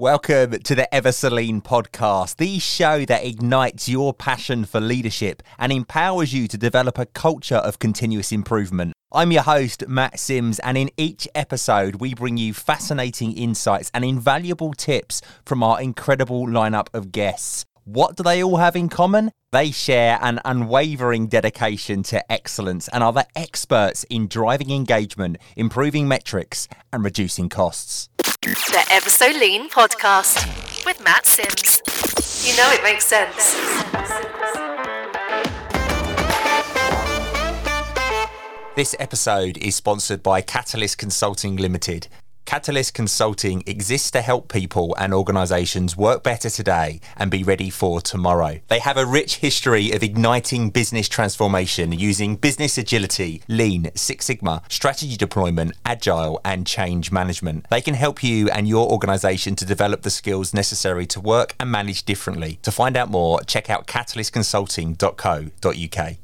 Welcome to the Ever-So-Lean podcast, the show that ignites your passion for leadership and empowers you to develop a culture of continuous improvement. I'm your host, Matt Sims, and in each episode, we bring you fascinating insights and invaluable tips from our incredible lineup of guests. What do they all have in common? They share an unwavering dedication to excellence and are the experts in driving engagement, improving metrics, and reducing costs. The Ever-So-Lean podcast with Matt Sims. You know it makes sense. This episode is sponsored by Catalyst Consulting Limited. Catalyst Consulting exists to help people and organizations work better today and be ready for tomorrow. They have a rich history of igniting business transformation using business agility, lean, Six Sigma, strategy deployment, agile, and change management. They can help you and your organization to develop the skills necessary to work and manage differently. To find out more, check out catalystconsulting.co.uk.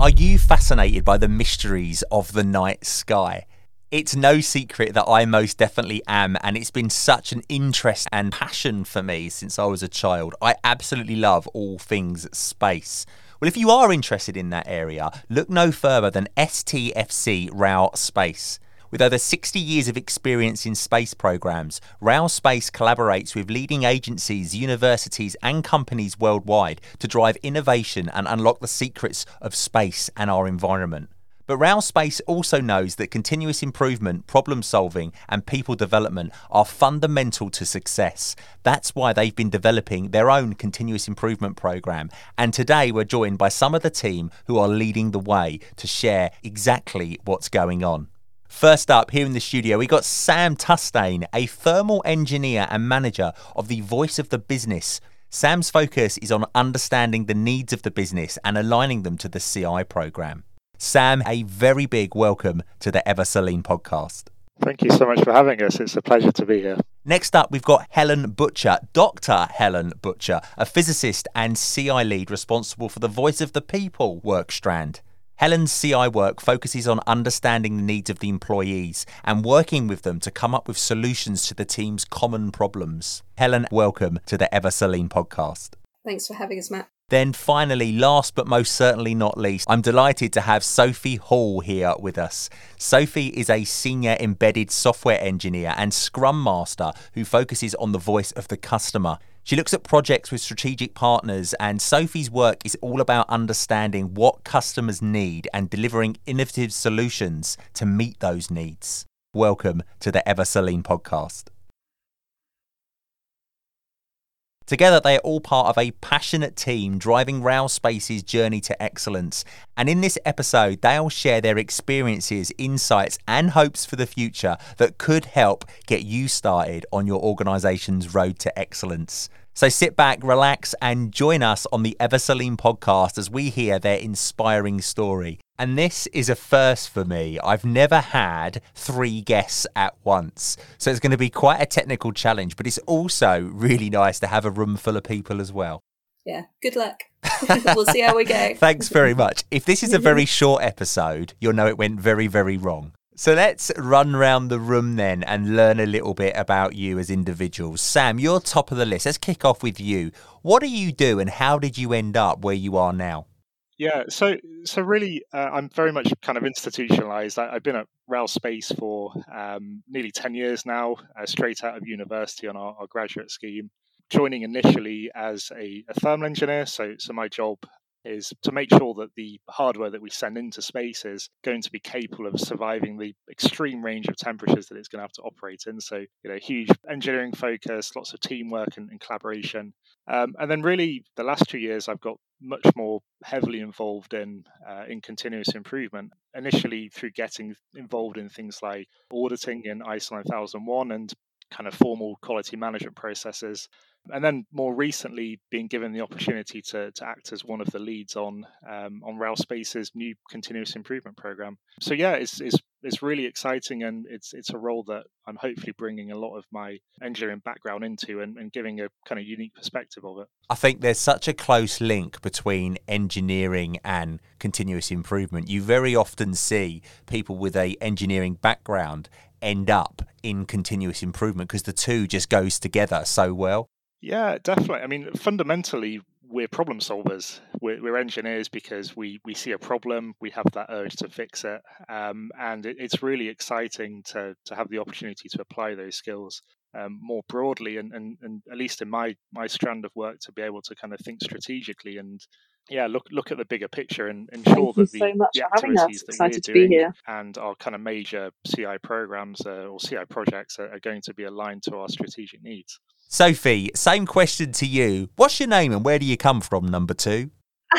Are you fascinated by the mysteries of the night sky? It's no secret that I most definitely am, and it's been such an interest and passion for me since I was a child. I absolutely love all things space. Well, if you are interested in that area, look no further than STFC RAL Space. With over 60 years of experience in space programs, RAL Space collaborates with leading agencies, universities, and companies worldwide to drive innovation and unlock the secrets of space and our environment. But RAL Space also knows that continuous improvement, problem solving, and people development are fundamental to success. That's why they've been developing their own continuous improvement program. And today we're joined by some of the team who are leading the way to share exactly what's going on. First up, here in the studio, we got Sam Tustain, a thermal engineer and manager of the Voice of the Business. Sam's focus is on understanding the needs of the business and aligning them to the CI program. Sam, a very big welcome to the Ever-So-Lean podcast. Thank you so much for having us. It's a pleasure to be here. Next up, we've got Helen Butcher, Dr. Helen Butcher, a physicist and CI lead responsible for the Voice of the People work strand. Helen's CI work focuses on understanding the needs of the employees and working with them to come up with solutions to the team's common problems. Helen, welcome to the Ever-So-Lean podcast. Thanks for having us, Matt. Then finally, last but most certainly not least, I'm delighted to have Sophie Hall here with us. Sophie is a senior embedded software engineer and scrum master who focuses on the voice of the customer. She looks at projects with strategic partners, and Sophie's work is all about understanding what customers need and delivering innovative solutions to meet those needs. Welcome to the Ever-So-Lean podcast. Together, they are all part of a passionate team driving RAL Space's journey to excellence. And in this episode, they'll share their experiences, insights, and hopes for the future that could help get you started on your organization's road to excellence. So sit back, relax, and join us on the Ever-So-Lean podcast as we hear their inspiring story. And this is a first for me. I've never had three guests at once. So it's going to be quite a technical challenge, but it's also really nice to have a room full of people as well. Yeah, good luck. we'll see how we go. Thanks very much. If this is a very short episode, you'll know it went very, very wrong. So let's run round the room then and learn a little bit about you as individuals. Sam, you're top of the list. Let's kick off with you. What do you do and how did you end up where you are now? Yeah, so so really, uh, I'm very much kind of institutionalized. I, have been at RAL Space for um, nearly 10 years now, uh, straight out of university on our, our graduate scheme. Joining initially as a, a thermal engineer, so so my job is to make sure that the hardware that we send into space is going to be capable of surviving the extreme range of temperatures that it's going to have to operate in. So, you know, huge engineering focus, lots of teamwork and, and collaboration. Um, and then, really, the last two years, I've got much more heavily involved in uh, in continuous improvement. Initially, through getting involved in things like auditing in ISO 9001 and kind of formal quality management processes. And then more recently, being given the opportunity to, to act as one of the leads on um, on RAL Space's new continuous improvement program. So yeah, it's, it's it's really exciting, and it's it's a role that I'm hopefully bringing a lot of my engineering background into, and, and giving a kind of unique perspective of it. I think there's such a close link between engineering and continuous improvement. You very often see people with a engineering background end up in continuous improvement because the two just goes together so well. Yeah, definitely. I mean, fundamentally, we're problem solvers. We're, we're, engineers because we we see a problem, we have that urge to fix it, um, and it, it's really exciting to to have the opportunity to apply those skills um, more broadly, and, and and at least in my my strand of work, to be able to kind of think strategically and yeah, look look at the bigger picture and ensure that the, so the activities that we're doing and our kind of major CI programs uh, or CI projects are, are going to be aligned to our strategic needs. Sophie, same question to you. What's your name and where do you come from, number two?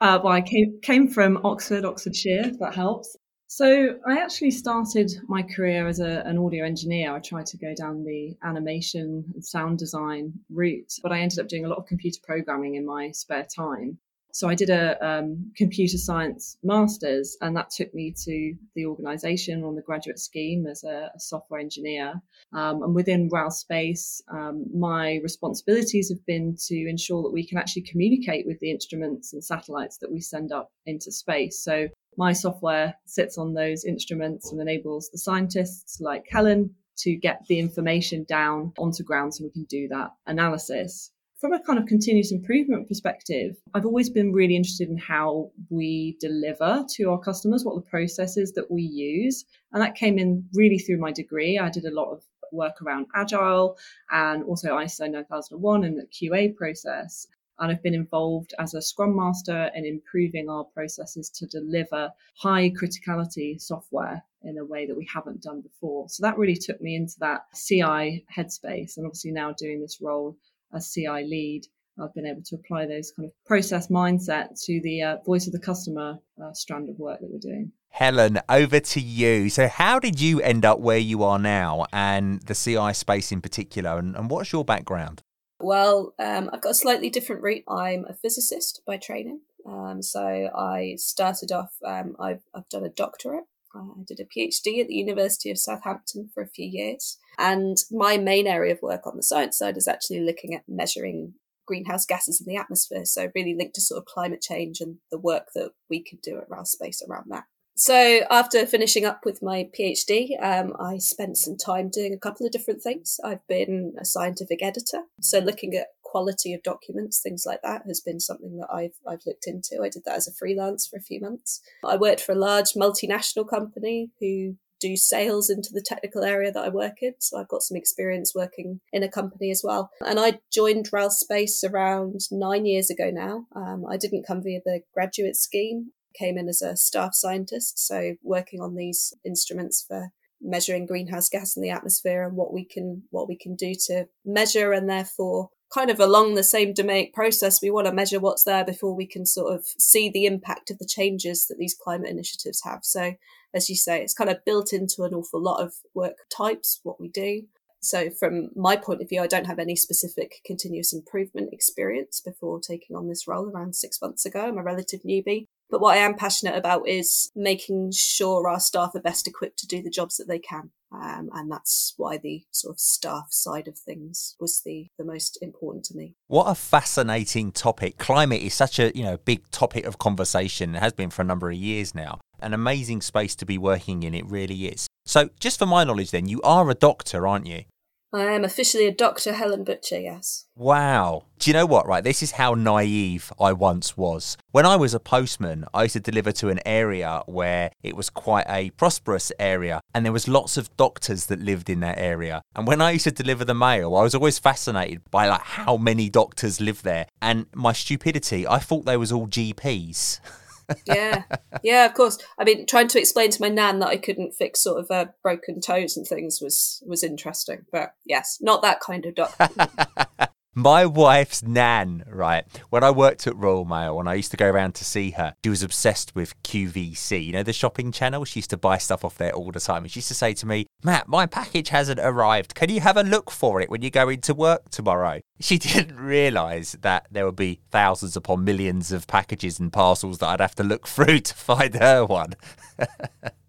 uh, well, I came, came from Oxford, Oxfordshire, that helps. So I actually started my career as a, an audio engineer. I tried to go down the animation and sound design route, but I ended up doing a lot of computer programming in my spare time. So I did a um, computer science master's, and that took me to the organisation on the graduate scheme as a, a software engineer. Um, and within RAL Space, um, my responsibilities have been to ensure that we can actually communicate with the instruments and satellites that we send up into space. So my software sits on those instruments and enables the scientists like Helen to get the information down onto ground so we can do that analysis from a kind of continuous improvement perspective, I've always been really interested in how we deliver to our customers, what the processes that we use. And that came in really through my degree. I did a lot of work around Agile and also ISO 9001 and the QA process. And I've been involved as a Scrum Master in improving our processes to deliver high criticality software in a way that we haven't done before. So that really took me into that CI headspace. And obviously now doing this role as CI lead, I've been able to apply those kind of process mindset to the uh, voice of the customer uh, strand of work that we're doing. Helen, over to you. So, how did you end up where you are now and the CI space in particular? And, and what's your background? Well, um, I've got a slightly different route. I'm a physicist by training. Um, so, I started off, um, I've, I've done a doctorate I did a PhD at the University of Southampton for a few years. And my main area of work on the science side is actually looking at measuring greenhouse gases in the atmosphere. So, really linked to sort of climate change and the work that we could do at RAL Space around that. So, after finishing up with my PhD, um, I spent some time doing a couple of different things. I've been a scientific editor, so looking at quality of documents, things like that, has been something that I've I've looked into. I did that as a freelance for a few months. I worked for a large multinational company who do sales into the technical area that I work in. So I've got some experience working in a company as well. And I joined RAL Space around nine years ago now. Um, I didn't come via the graduate scheme. Came in as a staff scientist, so working on these instruments for measuring greenhouse gas in the atmosphere and what we can what we can do to measure and therefore kind of along the same DMAIC process, we want to measure what's there before we can sort of see the impact of the changes that these climate initiatives have. So, as you say, it's kind of built into an awful lot of work types, what we do. So, from my point of view, I don't have any specific continuous improvement experience before taking on this role around six months ago. I'm a relative newbie. But what I am passionate about is making sure our staff are best equipped to do the jobs that they can. Um, and that's why the sort of staff side of things was the, the most important to me. What a fascinating topic. Climate is such a you know big topic of conversation. It has been for a number of years now. An amazing space to be working in, it really is. So, just for my knowledge, then, you are a doctor, aren't you? I am officially a Dr. Helen Butcher, yes. Wow. Do you know what, right? This is how naive I once was. When I was a postman, I used to deliver to an area where it was quite a prosperous area and there was lots of doctors that lived in that area. And when I used to deliver the mail, I was always fascinated by like how many doctors live there. And my stupidity, I thought they was all GPs. yeah, yeah, of course. I mean, trying to explain to my nan that I couldn't fix sort of uh, broken toes and things was was interesting. But yes, not that kind of doctor. My wife's nan, right? When I worked at Royal Mail and I used to go around to see her, she was obsessed with QVC, you know, the shopping channel. She used to buy stuff off there all the time. And she used to say to me, Matt, my package hasn't arrived. Can you have a look for it when you go into work tomorrow? She didn't realise that there would be thousands upon millions of packages and parcels that I'd have to look through to find her one.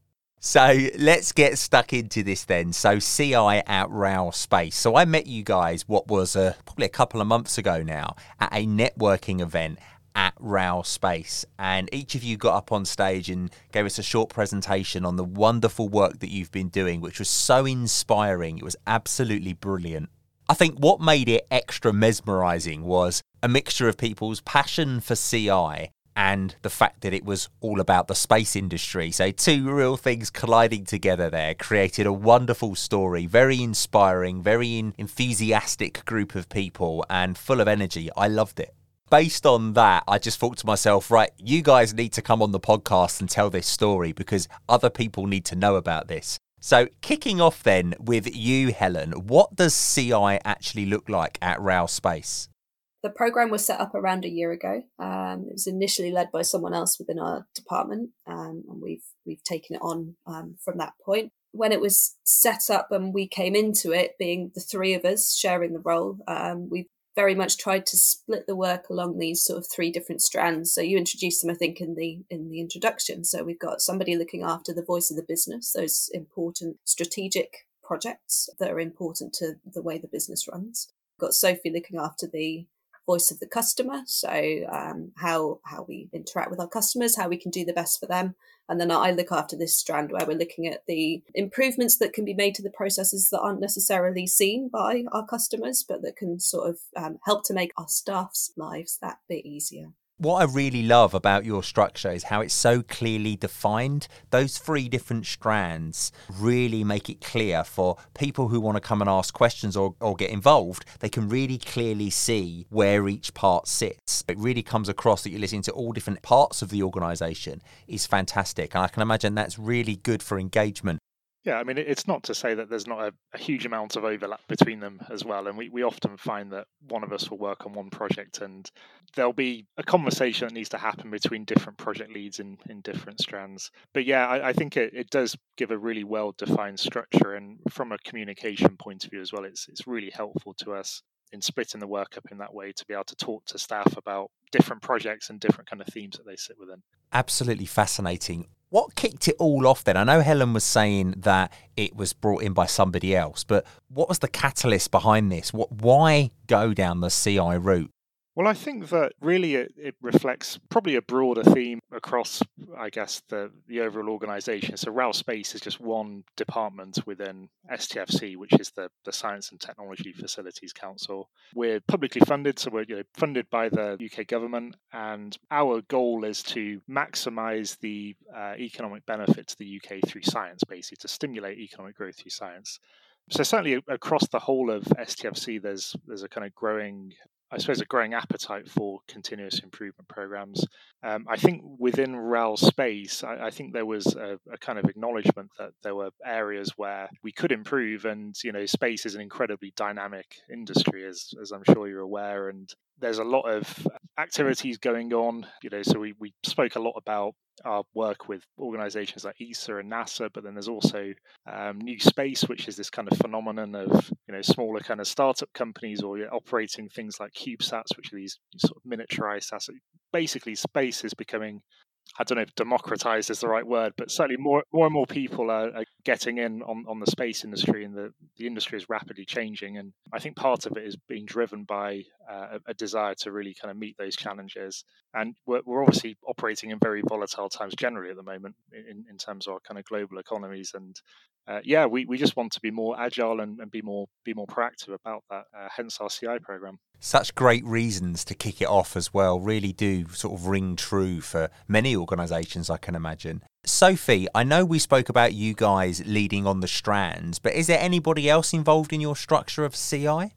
So let's get stuck into this then. So CI at RAL Space. So I met you guys, what was uh, probably a couple of months ago now, at a networking event. at RAL Space. And each of you got up on stage and gave us a short presentation on the wonderful work that you've been doing, which was so inspiring. It was absolutely brilliant. I think what made it extra mesmerizing was a mixture of people's passion for CI and the fact that it was all about the space industry. So, two real things colliding together there created a wonderful story, very inspiring, very enthusiastic group of people, and full of energy. I loved it. Based on that, I just thought to myself, right, you guys need to come on the podcast and tell this story because other people need to know about this. So, kicking off then with you, Helen, what does CI actually look like at RAL Space? The program was set up around a year ago. Um, it was initially led by someone else within our department, um, and we've we've taken it on um, from that point. When it was set up and we came into it, being the three of us sharing the role, um, we very much tried to split the work along these sort of three different strands. So you introduced them, I think, in the in the introduction. So we've got somebody looking after the voice of the business, those important strategic projects that are important to the way the business runs. We've got Sophie looking after the voice of the customer. So um, how how we interact with our customers, how we can do the best for them, and then I look after this strand where we're looking at the improvements that can be made to the processes that aren't necessarily seen by our customers, but that can sort of um, help to make our staff's lives that bit easier. What I really love about your structure is how it's so clearly defined. Those three different strands really make it clear for people who want to come and ask questions or, or get involved. They can really clearly see where each part sits. It really comes across that you're listening to all different parts of the organisation is fantastic. And I can imagine that's really good for engagement yeah, I mean, it's not to say that there's not a, a, huge amount of overlap between them as well. And we, we often find that one of us will work on one project and there'll be a conversation that needs to happen between different project leads in, in different strands. But yeah, I, I think it, it does give a really well defined structure. And from a communication point of view as well, it's, it's really helpful to us in splitting the work up in that way to be able to talk to staff about different projects and different kind of themes that they sit within. Absolutely fascinating. What kicked it all off then? I know Helen was saying that it was brought in by somebody else, but what was the catalyst behind this? What, why go down the CI route? Well, I think that really it, it, reflects probably a broader theme across, I guess, the, the overall organization. So, RAL Space is just one department within STFC, which is the, the Science and Technology Facilities Council. We're publicly funded, so we're you know, funded by the UK government, and our goal is to maximize the uh, economic benefit to the UK through science, basically, to stimulate economic growth through science. So certainly across the whole of STFC, there's there's a kind of growing I suppose, a growing appetite for continuous improvement programs. Um, I think within RAL space, I, I think there was a, a, kind of acknowledgement that there were areas where we could improve, and you know, space is an incredibly dynamic industry, as as I'm sure you're aware, and there's a lot of activities going on. You know, so we we spoke a lot about our work with organizations like ESA and NASA, but then there's also um, New Space, which is this kind of phenomenon of you know smaller kind of startup companies or operating things like CubeSats, which are these sort of miniaturized sats. Basically, space is becoming I don't know if democratized is the right word, but certainly more more and more people are, are, getting in on, on the space industry, and the, the industry is rapidly changing. And I think part of it is being driven by uh, a, desire to really kind of meet those challenges. And we're, we're, obviously operating in very volatile times generally at the moment in, in terms of our kind of global economies. And uh, yeah, we, we just want to be more agile and, and be more be more proactive about that. Uh, hence our CI program. Such great reasons to kick it off as well. Really do sort of ring true for many organisations, I can imagine. Sophie, I know we spoke about you guys leading on the strands, but is there anybody else involved in your structure of CI?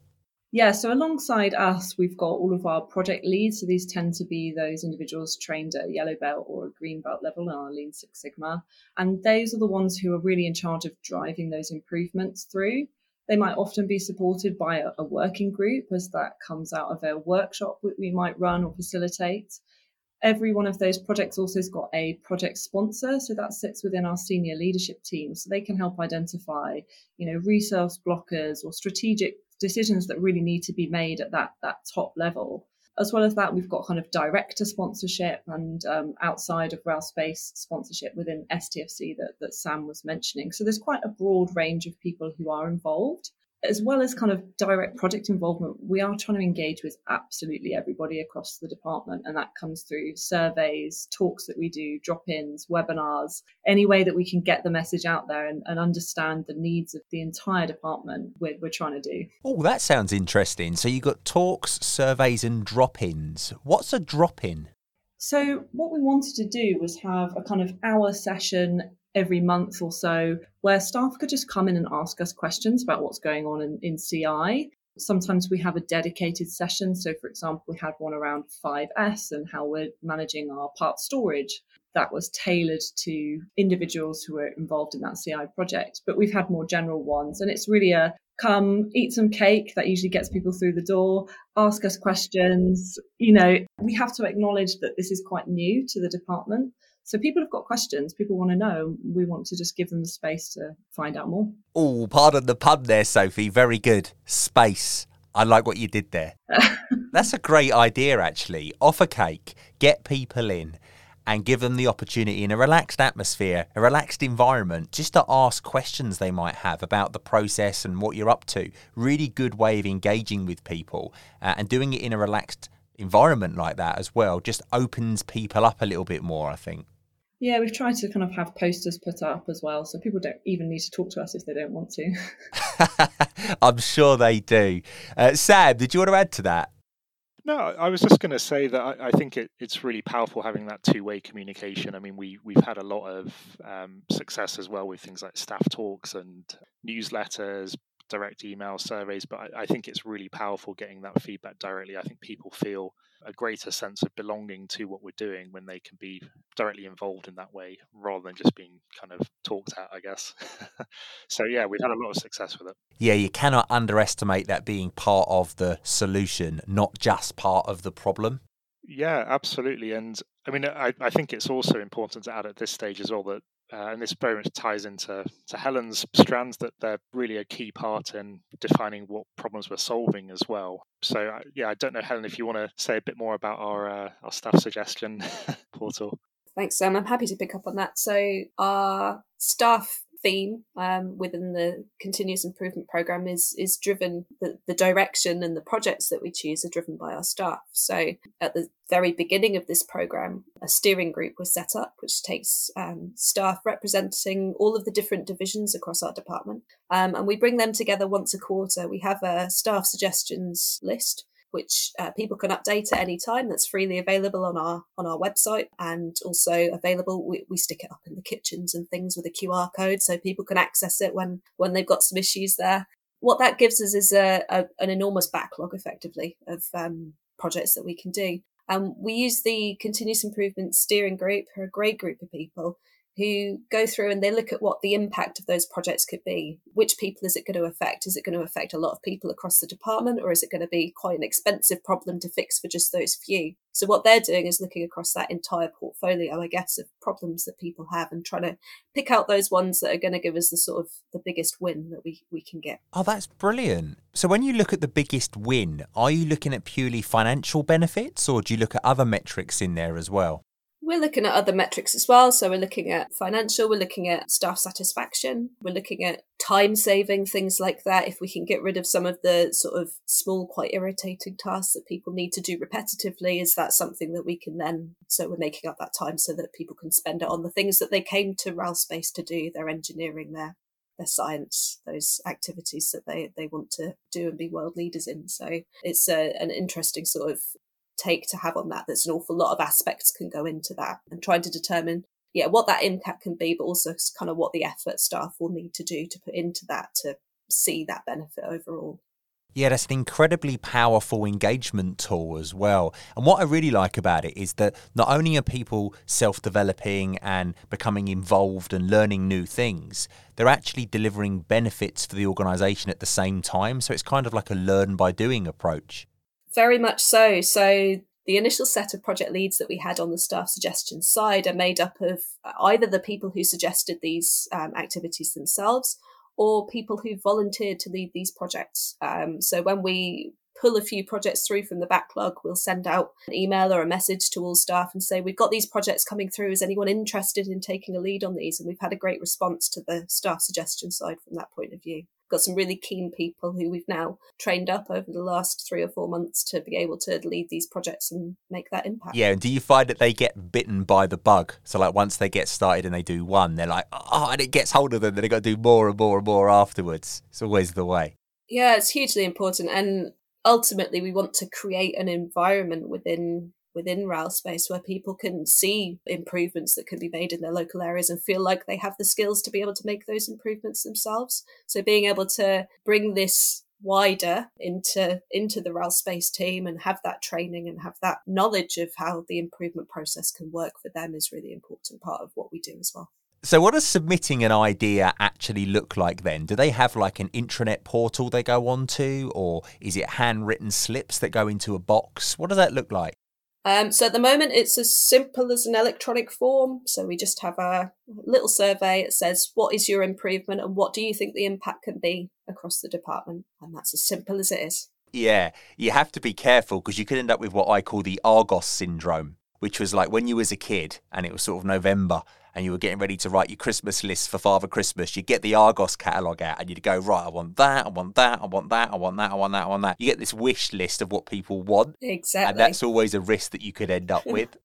Yeah, so alongside us, we've got all of our project leads. So these tend to be those individuals trained at a yellow belt or a green belt level in our Lean Six Sigma. And those are the ones who are really in charge of driving those improvements through. They might often be supported by a, a working group as that comes out of a workshop that we might run or facilitate. Every one of those projects also has got a project sponsor, so that sits within our senior leadership team, so they can help identify, you know, resource blockers or strategic decisions that really need to be made at that that top level. As well as that, we've got kind of director sponsorship and um, outside of RAL Space sponsorship within STFC that, that Sam was mentioning. So there's quite a broad range of people who are involved. As well as kind of direct project involvement, we are trying to engage with absolutely everybody across the department. And that comes through surveys, talks that we do, drop ins, webinars, any way that we can get the message out there and, and understand the needs of the entire department we're, we're trying to do. Oh, that sounds interesting. So you've got talks, surveys, and drop ins. What's a drop in? So, what we wanted to do was have a kind of hour session every month or so where staff could just come in and ask us questions about what's going on in, in CI. Sometimes we have a dedicated session. So, for example, we had one around 5S and how we're managing our part storage. That was tailored to individuals who were involved in that CI project. But we've had more general ones, and it's really a come eat some cake that usually gets people through the door ask us questions you know we have to acknowledge that this is quite new to the department so people have got questions, people want to know. We want to just give them the space to find out more. Oh, pardon the pun there, Sophie. Very good. Space. I like what you did there. That's a great idea, actually. Offer cake, get people in, and give them the opportunity in a relaxed atmosphere, a relaxed environment, just to ask questions they might have about the process and what you're up to. Really good way of engaging with people uh, and doing it in a relaxed environment like that as well just opens people up a little bit more, I think. Yeah, we've tried to kind of have posters put up as well, so people don't even need to talk to us if they don't want to. I'm sure they do. Uh, Sam, did you want to add to that? No, I was just going to say that I, I think it, it's really powerful having that two-way communication. I mean, we we've had a lot of um, success as well with things like staff talks and newsletters, direct email surveys, but I, I, think it's really powerful getting that feedback directly. I think people feel a greater sense of belonging to what we're doing when they can be directly involved in that way rather than just being kind of talked at, I guess. so, yeah, we've had a lot of success with it. Yeah, you cannot underestimate that being part of the solution, not just part of the problem. Yeah, absolutely. And I mean, I, I think it's also important to add at this stage as well that uh, and this very much ties into to Helen's strands that they're really a key part in defining what problems we're solving as well. So uh, yeah, I don't know, Helen, if you want to say a bit more about our uh, our staff suggestion portal. Thanks, Sam. I'm happy to pick up on that. So our staff theme um, within the continuous improvement program is is driven the, the direction and the projects that we choose are driven by our staff. So at the very beginning of this program a steering group was set up which takes um, staff representing all of the different divisions across our department. Um, and we bring them together once a quarter. We have a staff suggestions list which uh, people can update at any time. That's freely available on our on our website and also available. We, we stick it up in the kitchens and things with a QR code so people can access it when when they've got some issues there. What that gives us is a, a an enormous backlog, effectively, of um, projects that we can do. And we use the continuous improvement steering group, who are a great group of people who go through and they look at what the impact of those projects could be. Which people is it going to affect? Is it going to affect a lot of people across the department, or is it going to be quite an expensive problem to fix for just those few? So, what they're doing is looking across that entire portfolio, I guess, of problems that people have and trying to pick out those ones that are going to give us the sort of the biggest win that we, we can get. Oh, that's brilliant. So, when you look at the biggest win, are you looking at purely financial benefits, or do you look at other metrics in there as well? We're looking at other metrics as well. So we're looking at financial, we're looking at staff satisfaction, we're looking at time saving, things like that. If we can get rid of some of the sort of small, quite irritating tasks that people need to do repetitively, is that something that we can then, so we're making up that time so that people can spend it on the things that they came to RAL Space to do, their engineering, their their science, those activities that they, they want to do and be world leaders in. So it's a, an interesting sort of take to have on that. There's an awful lot of aspects can go into that and trying to determine, yeah, what that impact can be, but also kind of what the effort staff will need to do to put into that to see that benefit overall. Yeah, that's an incredibly powerful engagement tool as well. And what I really like about it is that not only are people self developing and becoming involved and learning new things, they're actually delivering benefits for the organisation at the same time. So it's kind of like a learn by doing approach. Very much so. So the initial set of project leads that we had on the staff suggestion side are made up of either the people who suggested these um, activities themselves or people who volunteered to lead these projects. Um, so when we pull a few projects through from the backlog, we'll send out an email or a message to all staff and say, We've got these projects coming through. Is anyone interested in taking a lead on these? And we've had a great response to the staff suggestion side from that point of view. Got some really keen people who we've now trained up over the last three or four months to be able to lead these projects and make that impact. Yeah, and do you find that they get bitten by the bug? So, like, once they get started and they do one, they're like, oh, and it gets hold of them, then they got to do more and more and more afterwards. It's always the way. Yeah, it's hugely important. And ultimately we want to create an environment within within RAL space where people can see improvements that can be made in their local areas and feel like they have the skills to be able to make those improvements themselves. So being able to bring this wider into into the RAL space team and have that training and have that knowledge of how the improvement process can work for them is really important part of what we do as well. So, what does submitting an idea actually look like then? Do they have like an intranet portal they go on to, or is it handwritten slips that go into a box? What does that look like? Um, so, at the moment, it's as simple as an electronic form. So, we just have a little survey. It says, What is your improvement and what do you think the impact can be across the department? And that's as simple as it is. Yeah, you have to be careful because you could end up with what I call the Argos syndrome, which was like when you was a kid and it was sort of November and you were getting ready to write your Christmas list for Father Christmas, you'd get the Argos catalogue out and you'd go, right, I want that, I want that, I want that, I want that, I want that, I want that. You get this wish list of what people want. Exactly. And that's always a risk that you could end up with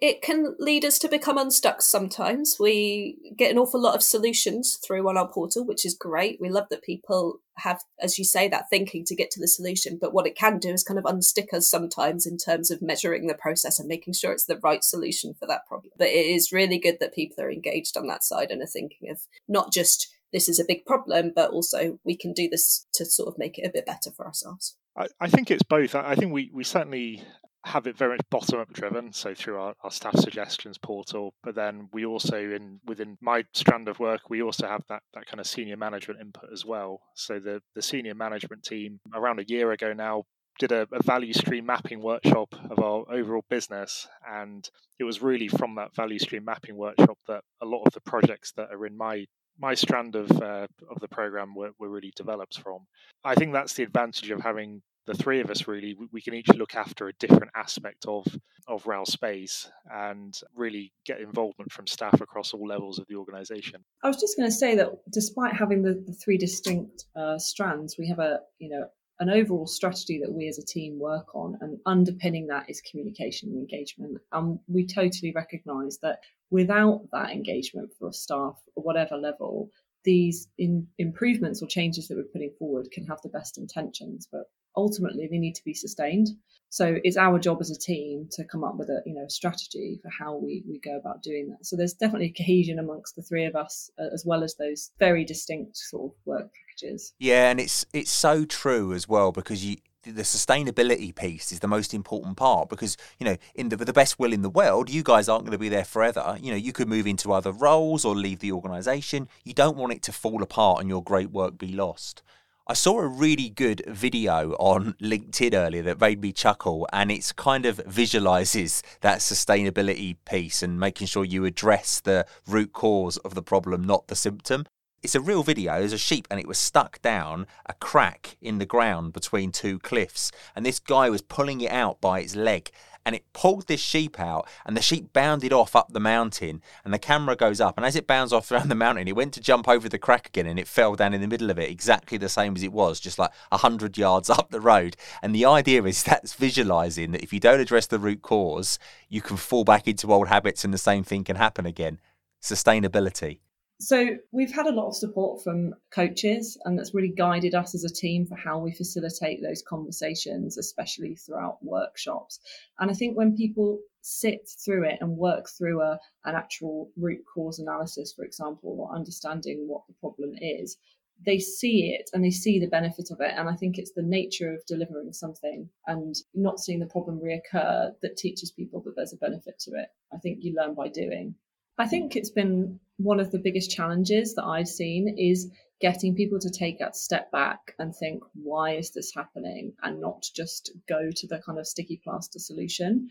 it can lead us to become unstuck sometimes. We get an awful lot of solutions through on our portal, which is great. We love that people have, as you say, that thinking to get to the solution. But what it can do is kind of unstick us sometimes in terms of measuring the process and making sure it's the right solution for that problem. But it is really good that people are engaged on that side and are thinking of not just this is a big problem, but also we can do this to sort of make it a bit better for ourselves. I, I think it's both. I think we, we certainly have it very much bottom up driven, so through our, our staff suggestions portal. But then we also in within my strand of work, we also have that that kind of senior management input as well. So the the senior management team around a year ago now did a, a, value stream mapping workshop of our overall business and it was really from that value stream mapping workshop that a lot of the projects that are in my my strand of uh, of the program were, were really developed from i think that's the advantage of having the three of us really we can each look after a different aspect of of RAL space and really get involvement from staff across all levels of the organization. I was just going to say that despite having the, the three distinct uh, strands, we have a you know an overall strategy that we as a team work on, and underpinning that is communication and engagement. And we totally recognise that without that engagement for staff, at whatever level, these in, improvements or changes that we're putting forward can have the best intentions, but ultimately they need to be sustained. So it's our job as a team to come up with a you know strategy for how we, we go about doing that. So there's definitely cohesion amongst the three of us, as well as those very distinct sort of work packages. Yeah, and it's it's so true as well because you the sustainability piece is the most important part because you know in the, the best will in the world you guys aren't going to be there forever you know you could move into other roles or leave the organization you don't want it to fall apart and your great work be lost I saw a really good video on LinkedIn earlier that made me chuckle, and it's kind of visualizes that sustainability piece and making sure you address the root cause of the problem, not the symptom. It's a real video. There's a sheep, and it was stuck down a crack in the ground between two cliffs, and this guy was pulling it out by its leg and it pulled this sheep out and the sheep bounded off up the mountain and the camera goes up and as it bounds off around the mountain it went to jump over the crack again and it fell down in the middle of it exactly the same as it was just like 100 yards up the road. And the idea is that's visualizing that if you don't address the root cause you can fall back into old habits and the same thing can happen again. Sustainability so we've had a lot of support from coaches, and that's really guided us as a team for how we facilitate those conversations, especially throughout workshops. And I think when people sit through it and work through a, an actual root cause analysis, for example, or understanding what the problem is, they see it and they see the benefit of it. And I think it's the nature of delivering something and not seeing the problem reoccur that teaches people that there's a benefit to it. I think you learn by doing. I think it's been one of the biggest challenges that I've seen is getting people to take that step back and think, why is this happening? And not just go to the kind of sticky plaster solution.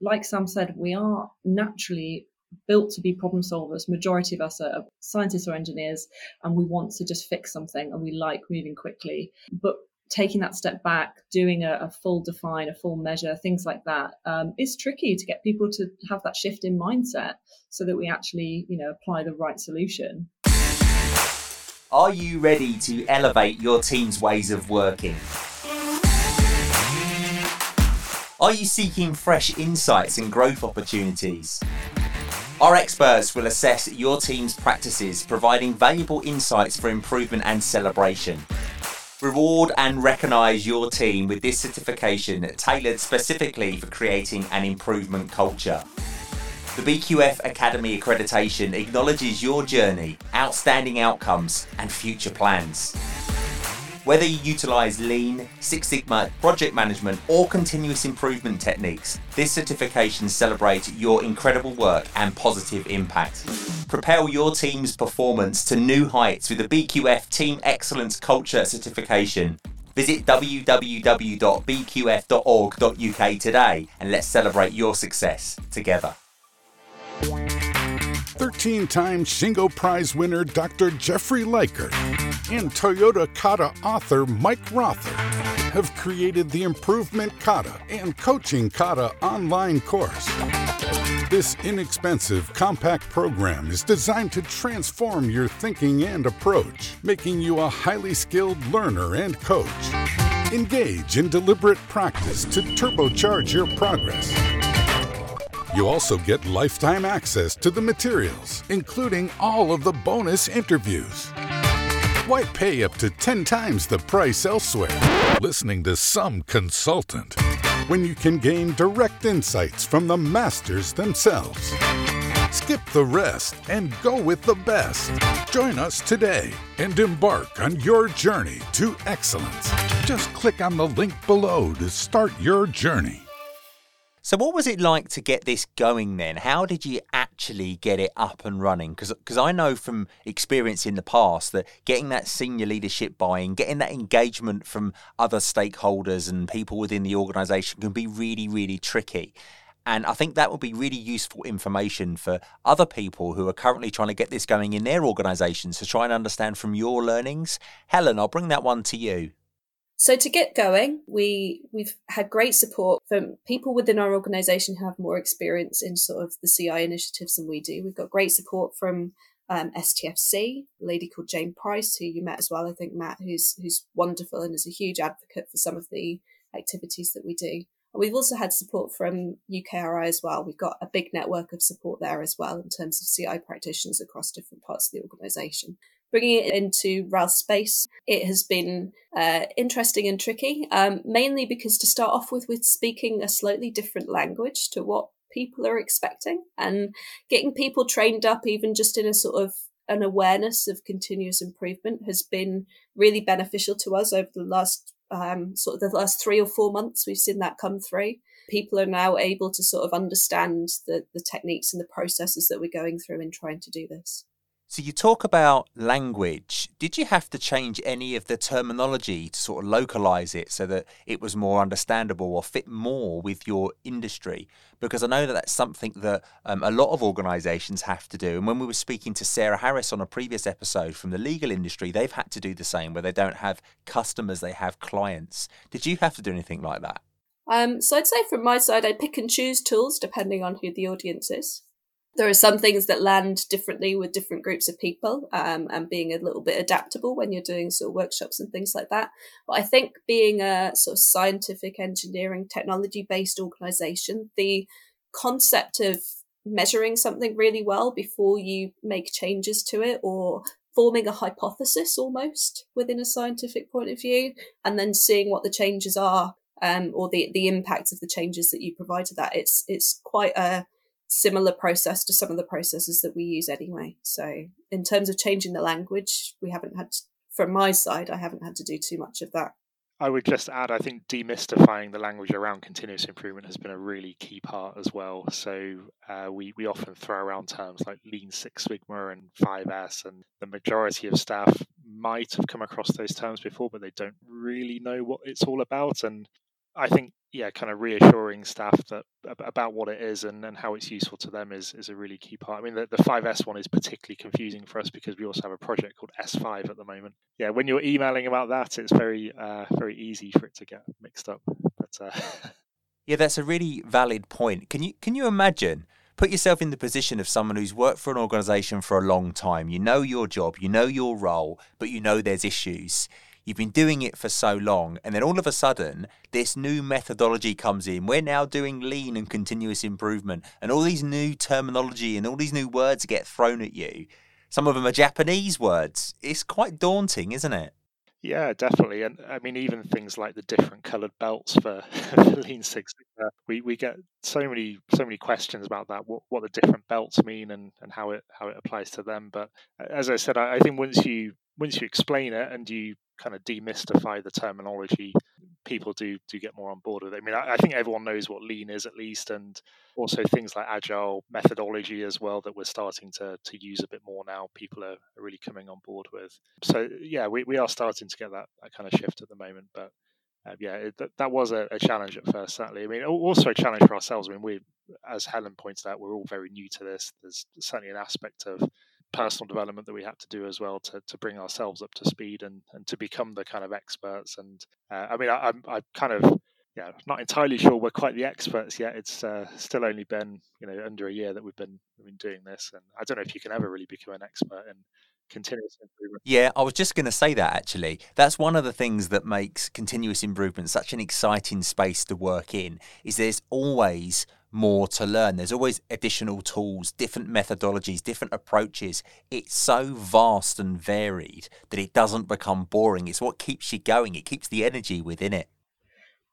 Like Sam said, we are naturally built to be problem solvers. Majority of us are scientists or engineers, and we want to just fix something and we like moving quickly. But taking that step back, doing a, a, full define, a full measure, things like that, um, it's tricky to get people to have that shift in mindset so that we actually, you know, apply the right solution. Are you ready to elevate your team's ways of working? Are you seeking fresh insights and growth opportunities? Our experts will assess your team's practices, providing valuable insights for improvement and celebration. Reward and recognise your team with this certification tailored specifically for creating an improvement culture. The BQF Academy accreditation acknowledges your journey, outstanding outcomes, and future plans. Whether you utilize Lean, Six Sigma, project management, or continuous improvement techniques, this certification celebrates your incredible work and positive impact. Propel your team's performance to new heights with the BQF Team Excellence Culture Certification. Visit www.bqf.org.uk today and let's celebrate your success together. 13 time Shingo Prize winner Dr. Jeffrey Liker and Toyota Kata author Mike Rother have created the Improvement Kata and Coaching Kata online course. This inexpensive, compact program is designed to transform your thinking and approach, making you a highly skilled learner and coach. Engage in deliberate practice to turbocharge your progress you also get lifetime access to the materials, including all of the bonus interviews. Why pay up to 10 times the price elsewhere listening to some consultant when you can gain direct insights from the masters themselves? Skip the rest and go with the best. Join us today and embark on your journey to excellence. Just click on the link below to start your journey. So, what was it like to get this going then? How did you actually get it up and running? Because I know from experience in the past that getting that senior leadership buy in, getting that engagement from other stakeholders and people within the organisation can be really, really tricky. And I think that would be really useful information for other people who are currently trying to get this going in their organisations to try and understand from your learnings. Helen, I'll bring that one to you. So to get going, we we've had great support from people within our organisation who have more experience in sort of the CI initiatives than we do. We've got great support from um, STFC, a lady called Jane Price, who you met as well, I think Matt, who's who's wonderful and is a huge advocate for some of the activities that we do. And we've also had support from UKRI as well. We've got a big network of support there as well in terms of CI practitioners across different parts of the organisation bringing it into RAL space, it has been uh, interesting and tricky, um, mainly because to start off with, with speaking a slightly different language to what people are expecting and getting people trained up, even just in a sort of an awareness of continuous improvement has been really beneficial to us over the last um, sort of the last three or four months. We've seen that come through. People are now able to sort of understand the, the techniques and the processes that we're going through in trying to do this. So you talk about language. Did you have to change any of the terminology to sort of localize it so that it was more understandable or fit more with your industry? Because I know that that's something that um, a lot of organizations have to do. And when we were speaking to Sarah Harris on a previous episode from the legal industry, they've had to do the same where they don't have customers, they have clients. Did you have to do anything like that? Um, so I'd say from my side, I pick and choose tools depending on who the audience is there are some things that land differently with different groups of people um, and being a little bit adaptable when you're doing sort of workshops and things like that. But i think being a sort of scientific engineering technology based organization the concept of measuring something really well before you make changes to it or forming a hypothesis almost within a scientific point of view and then seeing what the changes are um, or the the impact of the changes that you provide to that it's it's quite a similar process to some of the processes that we use anyway. So in terms of changing the language, we haven't had, to, from my side, I haven't had to do too much of that. I would just add, I think demystifying the language around continuous improvement has been a really key part as well. So uh, we we often throw around terms like Lean Six Sigma and 5S, and the majority of staff might have come across those terms before, but they don't really know what it's all about. And I think yeah, kind of reassuring staff that about what it is and, and how it's useful to them is is a really key part. I mean, the, the 5S one is particularly confusing for us because we also have a project called S5 at the moment. Yeah, when you're emailing about that, it's very uh, very easy for it to get mixed up. But uh... yeah, that's a really valid point. Can you can you imagine? Put yourself in the position of someone who's worked for an organization for a long time. You know your job, you know your role, but you know there's issues You've been doing it for so long, and then all of a sudden, this new methodology comes in. We're now doing lean and continuous improvement, and all these new terminology and all these new words get thrown at you. Some of them are Japanese words. It's quite daunting, isn't it? Yeah, definitely. And I mean, even things like the different coloured belts for, for Lean Six Sigma, we, we get so many so many questions about that. What what the different belts mean and, and how it how it applies to them. But as I said, I, I think once you once you explain it and you kind of demystify the terminology, people do do get more on board with it. I mean, I, I, think everyone knows what lean is at least, and also things like agile methodology as well that we're starting to to use a bit more now. People are, are really coming on board with. So yeah, we, we are starting to get that, that kind of shift at the moment, but. Uh, yeah, it, that, that was a, a, challenge at first, certainly. I mean, also a challenge for ourselves. I mean, we, as Helen pointed out, we're all very new to this. There's certainly an aspect of personal development that we had to do as well to, to bring ourselves up to speed and, and to become the kind of experts. And uh, I mean, I, I'm I kind of yeah, not entirely sure we're quite the experts yet. It's uh, still only been you know under a year that we've been we've been doing this, and I don't know if you can ever really become an expert in continuous improvement. Yeah, I was just going to say that actually. That's one of the things that makes continuous improvement such an exciting space to work in. Is there's always more to learn. There's always additional tools, different methodologies, different approaches. It's so vast and varied that it doesn't become boring. It's what keeps you going, it keeps the energy within it.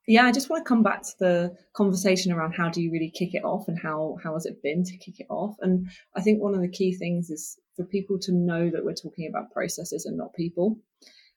Yeah, I just want to come back to the conversation around how do you really kick it off and how how has it been to kick it off? And I think one of the key things is for people to know that we're talking about processes and not people.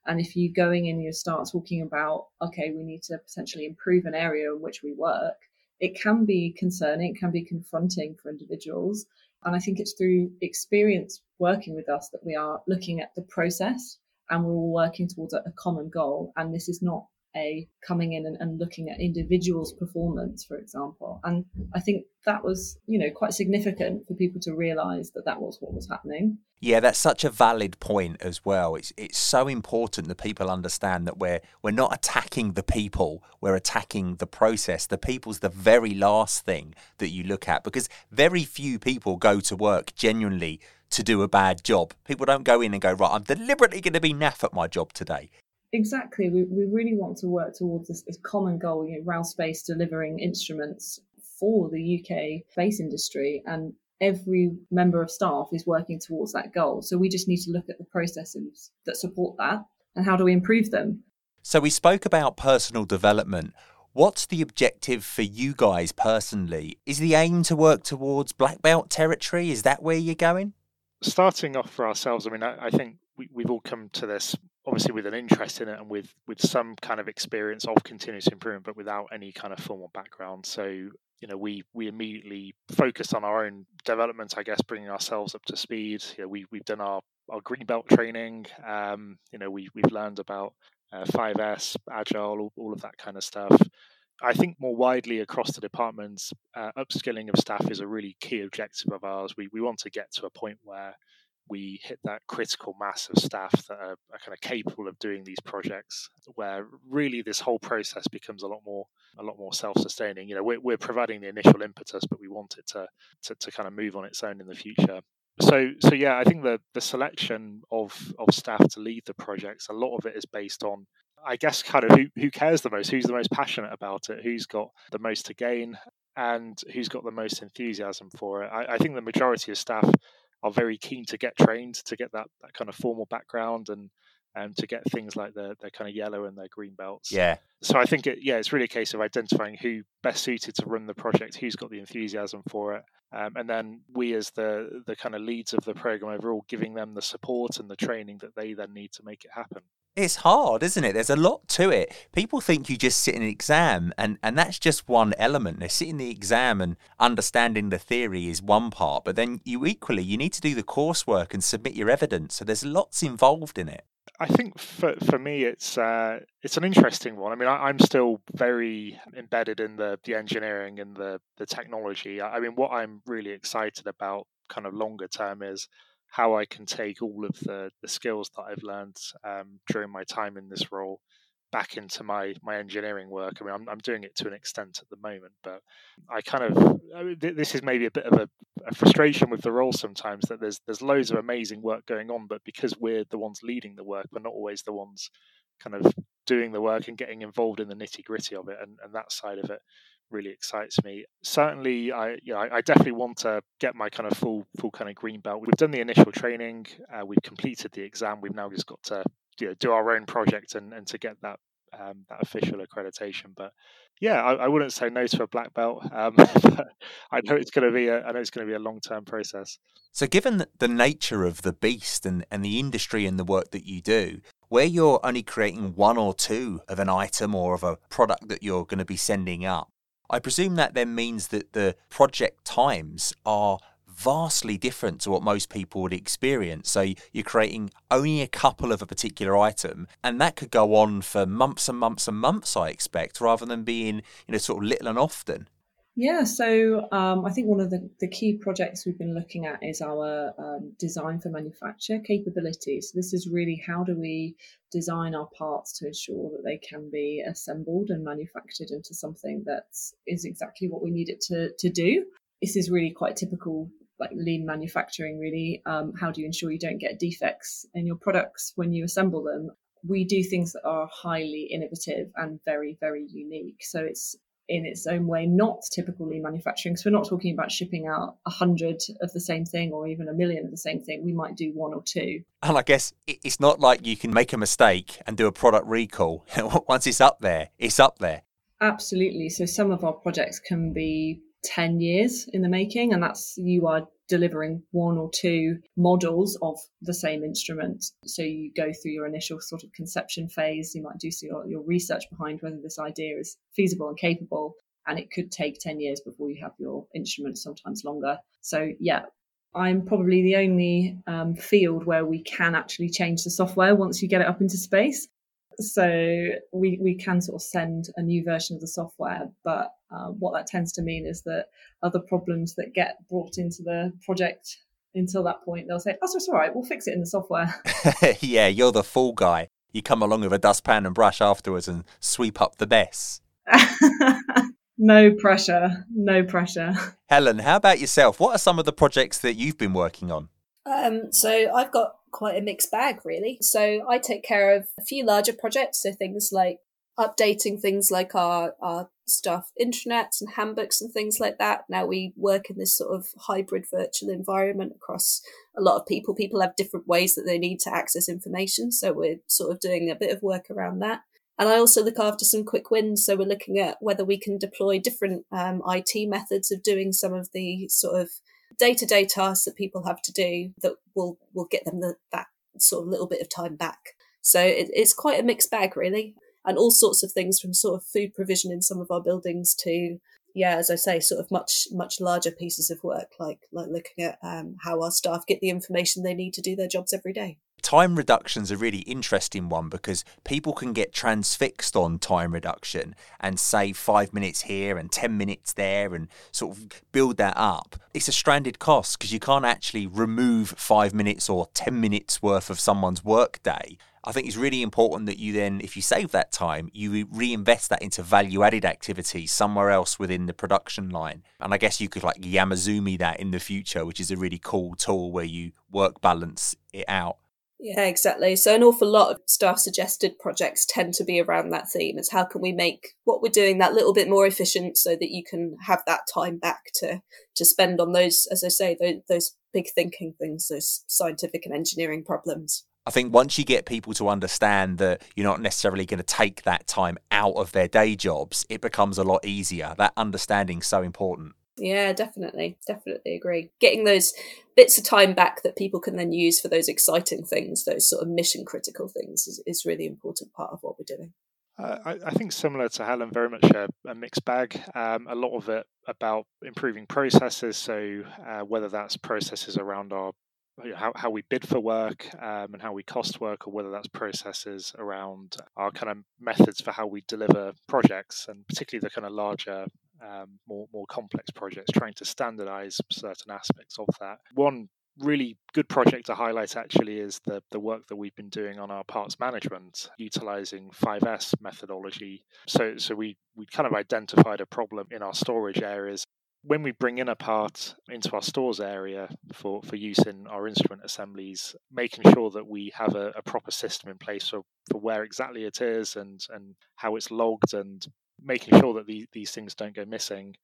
And if you're going in, you start talking about, okay, we need to potentially improve an area in which we work, it can be concerning, it can be confronting for individuals. And I think it's through experience working with us that we are looking at the process and we're all working towards a common goal. And this is not a coming in and, and, looking at individuals' performance, for example. And I think that was, you know, quite significant for people to realise that that was what was happening. Yeah, that's such a valid point as well. It's it's so important that people understand that we're we're not attacking the people, we're attacking the process. The people's the very last thing that you look at because very few people go to work genuinely to do a bad job. People don't go in and go, right, I'm deliberately going to be naff at my job today. Exactly. We, we really want to work towards this, this common goal, you know, RAL Space delivering instruments for the UK space industry and every member of staff is working towards that goal. So we just need to look at the processes that support that and how do we improve them. So we spoke about personal development. What's the objective for you guys personally? Is the aim to work towards black belt territory? Is that where you're going? Starting off for ourselves, I mean, I, I think we, we've all come to this obviously with an interest in it and with with some kind of experience of continuous improvement but without any kind of formal background. So you know we we immediately focused on our own development i guess bringing ourselves up to speed. You know, we, we've done our our green belt training. Um, you know we, we've learned about uh, 5s agile all, all, of that kind of stuff. I think more widely across the departments uh, upskilling of staff is a really key objective of ours. We, we want to get to a point where we hit that critical mass of staff that are, are, kind of capable of doing these projects where really this whole process becomes a lot more a lot more self-sustaining. You know we're, we're providing the initial impetus but we want it to, to, to kind of move on its own in the future. So so yeah i think the the selection of of staff to lead the projects a lot of it is based on i guess kind of who, who cares the most who's the most passionate about it who's got the most to gain and who's got the most enthusiasm for it. I, I think the majority of staff are very keen to get trained to get that, that kind of formal background and um, to get things like their, their kind of yellow and their green belts. Yeah. So I think it, yeah, it's really a case of identifying who best suited to run the project, who's got the enthusiasm for it, um, and then we as the the kind of leads of the program overall, giving them the support and the training that they then need to make it happen. It's hard, isn't it? There's a lot to it. People think you just sit in an exam, and, and that's just one element. They're sitting the exam and understanding the theory is one part, but then you equally you need to do the coursework and submit your evidence. So there's lots involved in it. I think for for me, it's uh, it's an interesting one. I mean, I, am still very embedded in the the engineering and the the technology. I, I mean, what I'm really excited about, kind of longer term, is how I can take all of the the skills that I've learned um, during my time in this role back into my my engineering work. I mean, I'm, I'm doing it to an extent at the moment, but I kind of I mean, this is maybe a bit of a, a, frustration with the role sometimes that there's there's loads of amazing work going on, but because we're the ones leading the work, we're not always the ones kind of doing the work and getting involved in the nitty gritty of it, and, and that side of it really excites me. Certainly, I you know I, definitely want to get my kind of full full kind of green belt. We've done the initial training, uh, we've completed the exam. We've now just got to you know, do our own project and, and to get that um, that official accreditation. But yeah, I, I, wouldn't say no to a black belt. Um, I know it's going to be a I know it's going to be a long term process. So, given the nature of the beast and, and the industry and the work that you do, where you're only creating one or two of an item or of a product that you're going to be sending up, I presume that then means that the project times are vastly different to what most people would experience. So you're creating only a couple of a particular item, and that could go on for months and months and months, I expect, rather than being, you know, sort of little and often. Yeah, so um, I think one of the, the key projects we've been looking at is our um, design for manufacture capabilities. So this is really how do we design our parts to ensure that they can be assembled and manufactured into something that is exactly what we need it to, to do. This is really quite typical like lean manufacturing really um, how do you ensure you don't get defects in your products when you assemble them we do things that are highly innovative and very very unique so it's in its own way not typical lean manufacturing. Because we're not talking about shipping out a hundred of the same thing or even a million of the same thing. We might do one or two. And i guess it's not like you can make a mistake and do a product recall. Once it's up there it's up there. Absolutely. So some of our projects can be 10 years in the making, and that's you are delivering one or two models of the same instrument. So you go through your initial sort of conception phase, you might do your, your research behind whether this idea is feasible and capable, and it could take 10 years before you have your instrument, sometimes longer. So, yeah. I'm probably the only um, field where we can actually change the software once you get it up into space. So we, we can sort of send a new version of the software, but uh, what that tends to mean is that other problems that get brought into the project until that point, they'll say, "Oh, it's all right. We'll fix it in the software." yeah, you're the fool guy. You come along with a dustpan and brush afterwards and sweep up the mess. no pressure. No pressure. Helen, how about yourself? What are some of the projects that you've been working on? Um, so I've got quite a mixed bag, really. So I take care of a few larger projects, so things like updating things like our, our stuff intranets and handbooks and things like that. Now we work in this sort of hybrid virtual environment across a lot of people. People have different ways that they need to access information. So we're sort of doing a bit of work around that. And I also look after some quick wins. So we're looking at whether we can deploy different um, IT methods of doing some of the sort of day to day tasks that people have to do that will, will get them the, that sort of little bit of time back. So it, it's quite a mixed bag, really and all sorts of things from sort of food provision in some of our buildings to yeah as i say sort of much much larger pieces of work like like looking at um, how our staff get the information they need to do their jobs every day time reduction's a really interesting one because people can get transfixed on time reduction and save five minutes here and 10 minutes there and sort of build that up. It's a stranded cost because you can't actually remove five minutes or 10 minutes worth of someone's work day I think it's really important that you then, if you save that time, you reinvest that into value added activities somewhere else within the production line. And I guess you could like Yamazumi that in the future, which is a really cool tool where you work balance it out. Yeah, exactly. So, an awful lot of staff suggested projects tend to be around that theme. It's how can we make what we're doing that little bit more efficient so that you can have that time back to to spend on those, as I say, those, those big thinking things, those scientific and engineering problems. I think once you get people to understand that you're not necessarily going to take that time out of their day jobs, it becomes a lot easier. That understanding's so important. Yeah, definitely. Definitely agree. Getting those bits of time back that people can then use for those exciting things, those sort of mission critical things, is, is really important part of what we're doing. Uh, I, I, think similar to Helen, very much a, a mixed bag. Um, a lot of it about improving processes. So uh, whether that's processes around our how, how we bid for work um, and how we cost work, or whether that's processes around our kind of methods for how we deliver projects, and particularly the kind of larger, um, more more complex projects, trying to standardize certain aspects of that. One really good project to highlight actually is the the work that we've been doing on our parts management utilizing 5s methodology so so we we kind of identified a problem in our storage areas when we bring in a part into our stores area for, for use in our instrument assemblies, making sure that we have a, a proper system in place for, for where exactly it is and, and how it's logged and making sure that the, these things don't go missing.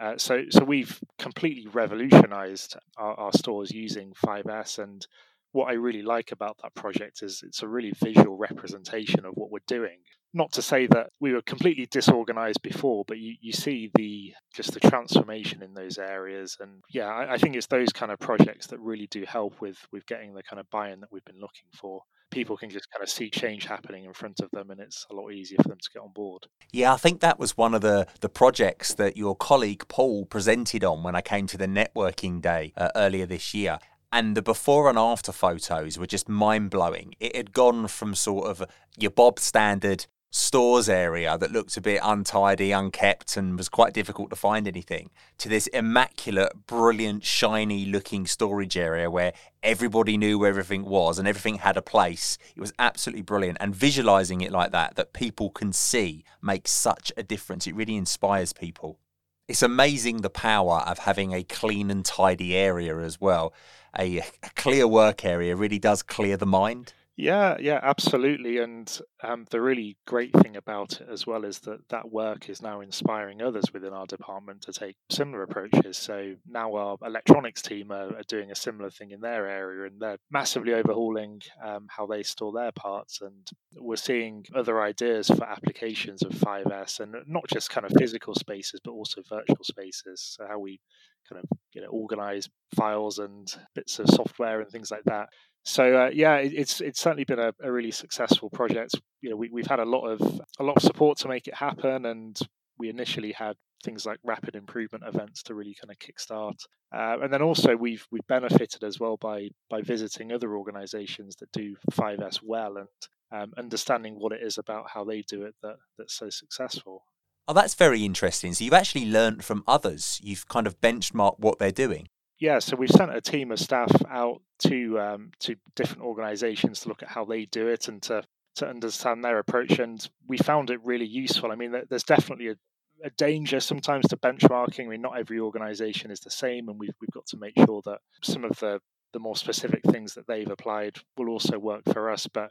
Uh, so, so we've completely revolutionized our, our stores using 5S and what I really like about that project is it's a really visual representation of what we're doing. Not to say that we were completely disorganized before, but you, you see the just the transformation in those areas. And yeah, I, I think it's those kind of projects that really do help with with getting the kind of buy-in that we've been looking for people can just kind of see change happening in front of them and it's a lot easier for them to get on board. Yeah, I think that was one of the, the projects that your colleague Paul presented on when I came to the networking day uh, earlier this year and the before and after photos were just mind blowing. It had gone from sort of your Bob standard stores area that looked a bit untidy, unkept, and was quite difficult to find anything, to this immaculate, brilliant, shiny looking storage area where everybody knew where everything was and everything had a place. It was absolutely brilliant. And visualizing it like that, that people can see, makes such a difference. It really inspires people. It's amazing the power of having a clean and tidy area as well a, a clear work area really does clear the mind. Yeah, yeah, absolutely. And um, the really great thing about it as well is that that work is now inspiring others within our department to take similar approaches. So now our electronics team are, are doing a similar thing in their area and they're massively overhauling um, how they store their parts. And we're seeing other ideas for applications of 5S and not just kind of physical spaces, but also virtual spaces. So how we kind of you know organize files and bits of software and things like that. So uh, yeah, it, it's it's certainly been a, a, really successful project. You know, we, we've had a lot of a lot of support to make it happen, and we initially had things like rapid improvement events to really kind of kickstart. Uh, and then also we've we've benefited as well by by visiting other organisations that do 5S well and um, understanding what it is about how they do it that that's so successful. Oh, that's very interesting. So you've actually learned from others. You've kind of benchmarked what they're doing. Yeah, so we've sent a team of staff out to um, to different organisations to look at how they do it and to to understand their approach. And we found it really useful. I mean, there's definitely a, a danger sometimes to benchmarking. I mean, not every organisation is the same, and we've we've got to make sure that some of the the more specific things that they've applied will also work for us. But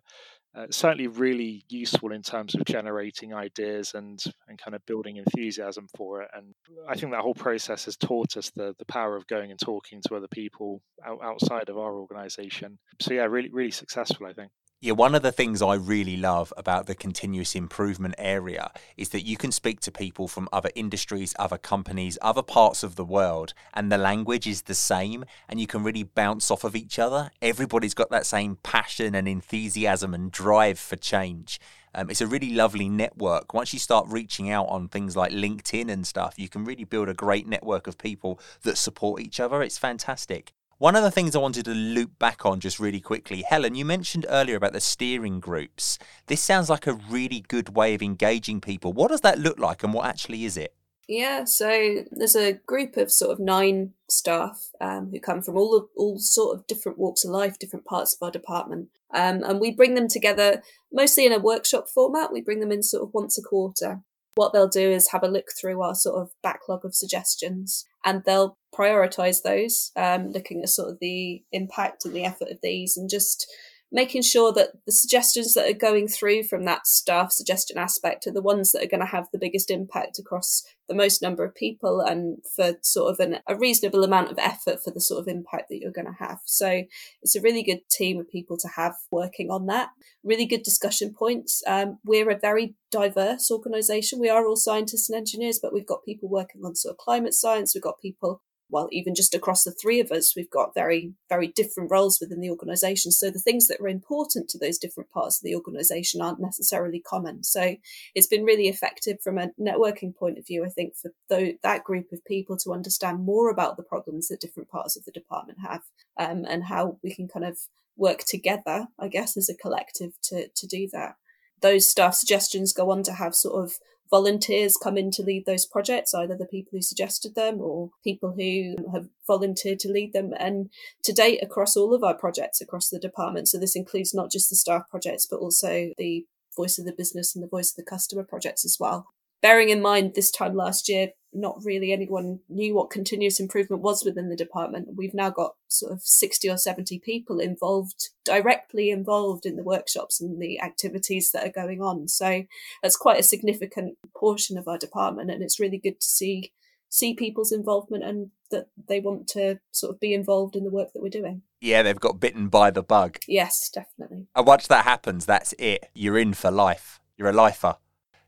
uh, certainly really useful in terms of generating ideas and and kind of building enthusiasm for it. And I think that whole process has taught us the the power of going and talking to other people out, outside of our organization. So yeah, really really successful, I think. Yeah, one of the things I really love about the continuous improvement area is that you can speak to people from other industries, other companies, other parts of the world, and the language is the same, and you can really bounce off of each other. Everybody's got that same passion and enthusiasm and drive for change. Um, it's a really lovely network. Once you start reaching out on things like LinkedIn and stuff, you can really build a great network of people that support each other. It's fantastic. One of the things I wanted to loop back on just really quickly, Helen, you mentioned earlier about the steering groups. This sounds like a really good way of engaging people. What does that look like and what actually is it? Yeah, so there's a group of sort of nine staff um, who come from all of, all sort of different walks of life, different parts of our department, um, and we bring them together mostly in a workshop format. We bring them in sort of once a quarter, what they'll do is have a look through our sort of backlog of suggestions and they'll prioritize those, um, looking at sort of the impact and the effort of these and just making sure that the suggestions that are going through from that staff suggestion aspect are the ones that are going to have the biggest impact across the most number of people and for sort of an, a reasonable amount of effort for the sort of impact that you're going to have. So it's a really good team of people to have working on that. Really good discussion points. Um, we're a very diverse organisation. We are all scientists and engineers, but we've got people working on sort of climate science. We've got people well, even just across the three of us, we've got very, very different roles within the organisation. So the things that are important to those different parts of the organisation aren't necessarily common. So it's been really effective from a networking point of view, I think, for that group of people to understand more about the problems that different parts of the department have um, and how we can kind of work together, I guess, as a collective to, to do that. Those staff suggestions go on to have sort of volunteers come in to lead those projects, either the people who suggested them or people who have volunteered to lead them. And to date, across all of our projects across the department, so this includes not just the staff projects, but also the voice of the business and the voice of the customer projects as well bearing in mind this time last year, not really anyone knew what continuous improvement was within the department. We've now got sort of 60 or 70 people involved, directly involved in the workshops and the activities that are going on. So that's quite a significant portion of our department. And it's really good to see see people's involvement and that they want to sort of be involved in the work that we're doing. Yeah, they've got bitten by the bug. Yes, definitely. And once that happens, that's it. You're in for life. You're a lifer.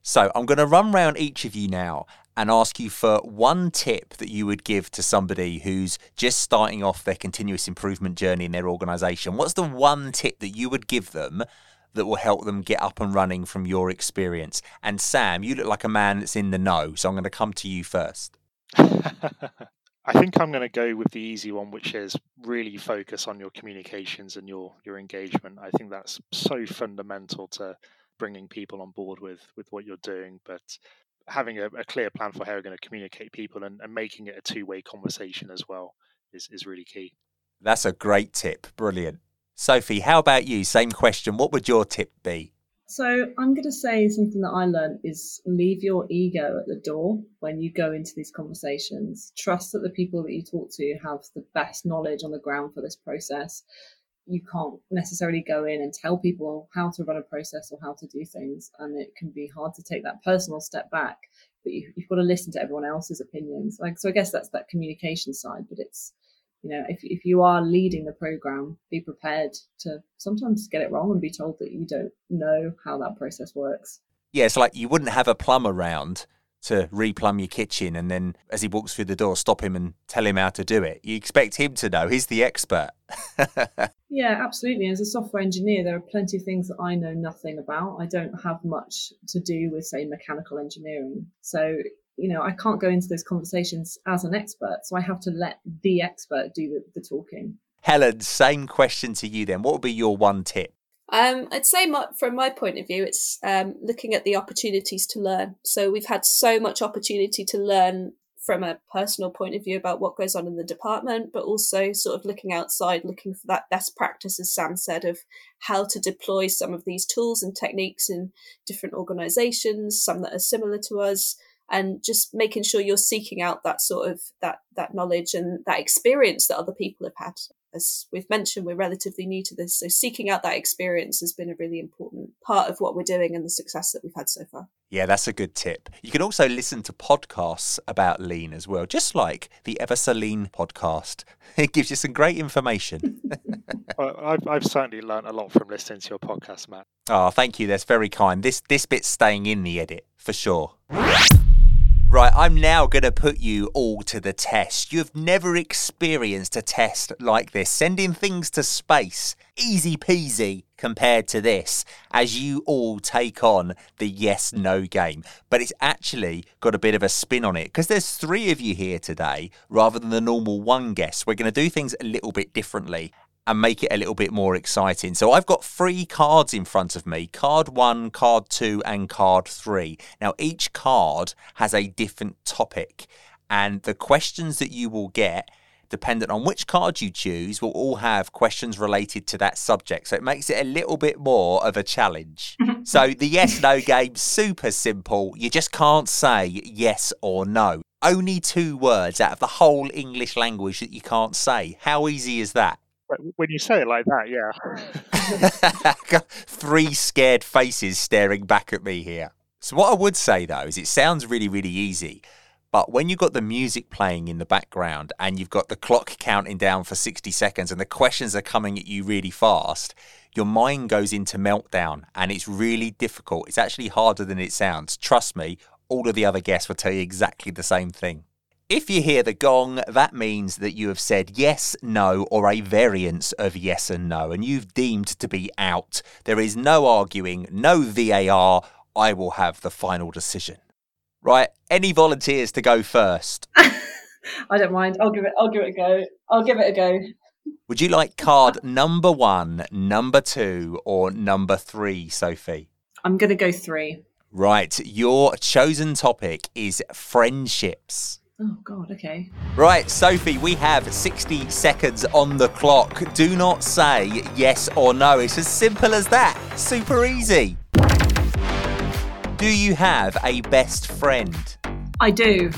So I'm going to run round each of you now and ask you for one tip that you would give to somebody who's just starting off their continuous improvement journey in their organization. What's the one tip that you would give them that will help them get up and running from your experience? And Sam, you look like a man that's in the know, so I'm going to come to you first. I think I'm going to go with the easy one, which is really focus on your communications and your your engagement. I think that's so fundamental to bringing people on board with with what you're doing, but having a, a clear plan for how you're going to communicate people and, and making it a two way conversation as well is is really key. That's a great tip. Brilliant. Sophie, how about you? Same question. What would your tip be? So I'm going to say something that I learned is leave your ego at the door when you go into these conversations. Trust that the people that you talk to have the best knowledge on the ground for this process you can't necessarily go in and tell people how to run a process or how to do things. And it can be hard to take that personal step back, but you, have got to listen to everyone else's opinions. Like, so I guess that's that communication side, but it's, you know, if, if you are leading the program, be prepared to sometimes get it wrong and be told that you don't know how that process works. Yeah, it's like you wouldn't have a plumber around to replumb your kitchen and then as he walks through the door stop him and tell him how to do it. You expect him to know he's the expert. Yeah absolutely. As a software engineer there are plenty of things that i know nothing about. I don't have much to do with say mechanical engineering. So you know i can't go into those conversations as an expert so i have to let the expert do the, the talking. Helen same question to you then. What would be your one tip um, I'd say my, from my point of view, it's um, looking at the opportunities to learn. So we've had so much opportunity to learn from a personal point of view about what goes on in the department, but also sort of looking outside, looking for that best practice, as Sam said, of how to deploy some of these tools and techniques in different organizations, some that are similar to us, and just making sure you're seeking out that sort of that that knowledge and that experience that other people have had as we've mentioned, we're relatively new to this. So seeking out that experience has been a really important part of what we're doing and the success that we've had so far. Yeah, that's a good tip. You can also listen to podcasts about lean as well, just like the Ever So Lean podcast. It gives you some great information. well, I've, I've certainly learned a lot from listening to your podcast, Matt. Oh, thank you. That's very kind. This this bit's staying in the edit for sure. Right, I'm now going to put you all to the test. You've never experienced a test like this, sending things to space. Easy peasy compared to this, as you all take on the yes no game. But it's actually got a bit of a spin on it because there's three of you here today rather than the normal one guest. We're going to do things a little bit differently and make it a little bit more exciting. So I've got three cards in front of me card one, card two, and card three. Now, each card has a different topic, and the questions that you will get. Dependent on which card you choose, will all have questions related to that subject. So it makes it a little bit more of a challenge. so the yes no game, super simple. You just can't say yes or no. Only two words out of the whole English language that you can't say. How easy is that? When you say it like that, yeah. Three scared faces staring back at me here. So, what I would say though is it sounds really, really easy. But when you've got the music playing in the background and you've got the clock counting down for 60 seconds and the questions are coming at you really fast, your mind goes into meltdown and it's really difficult. It's actually harder than it sounds. Trust me, all of the other guests will tell you exactly the same thing. If you hear the gong, that means that you have said yes, no, or a variance of yes and no, and you've deemed to be out. There is no arguing, no VAR. I will have the final decision. Right, any volunteers to go first? I don't mind. I'll give it. I'll give it a go. I'll give it a go. Would you like card number one, number two, or number three, Sophie? I'm going to go three. Right, your chosen topic is friendships. Oh God. Okay. Right, Sophie, we have 60 seconds on the clock. Do not say yes or no. It's as simple as that. Super easy. Do you have a best friend? I do.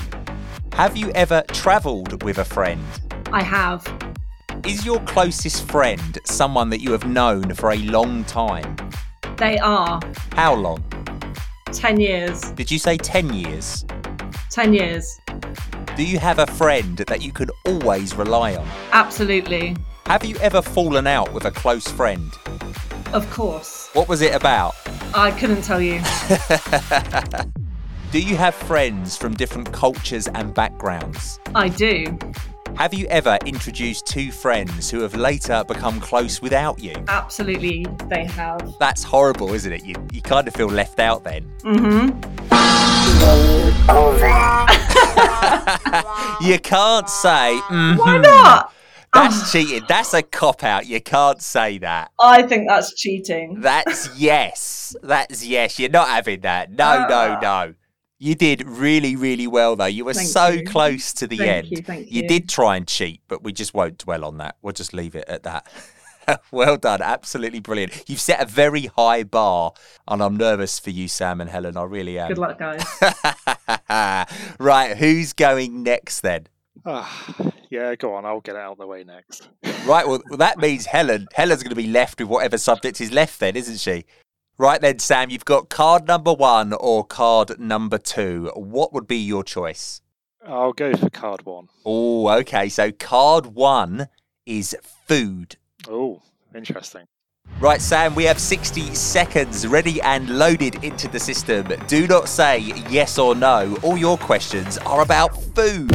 Have you ever travelled with a friend? I have. Is your closest friend someone that you have known for a long time? They are How long? ten years. Did you say 10 years? Ten years. Do you have a friend that you can always rely on? Absolutely. Have you ever fallen out with a close friend? Of course. What was it about? I couldn't tell you. Do you have friends from different cultures and backgrounds? I do. Have you ever introduced two friends who have later become close without you? Absolutely, they have. That's horrible, isn't it? You, you kind of feel left out then. Mm-hmm. You can't say, Why "Mhm." not? That's cheating. That's a cop out. You can't say that. I think that's cheating. That's yes. That's yes. You're not having that. No, no, Ah. no. You did really, really well, though. You were Thank so you. close to the Thank end. you, thank You you. did try and cheat, but we just won't dwell on that. We'll just leave it at that. well done. Absolutely brilliant. You've set a very high bar, and I'm nervous for you, Sam and Helen. I really am. Good luck, guys. right. Who's going next then? Ah, yeah, go on. I'll get it out of the way next. Right. Well, well, that means Helen. Helen's going to be left with whatever subject is left, then, isn't she? Right then, Sam. You've got card number one or card number two. What would be your choice? I'll go for card one. Oh, okay. So card one is food. Oh, interesting. Right, Sam, we have 60 seconds ready and loaded into the system. Do not say yes or no. All your questions are about food.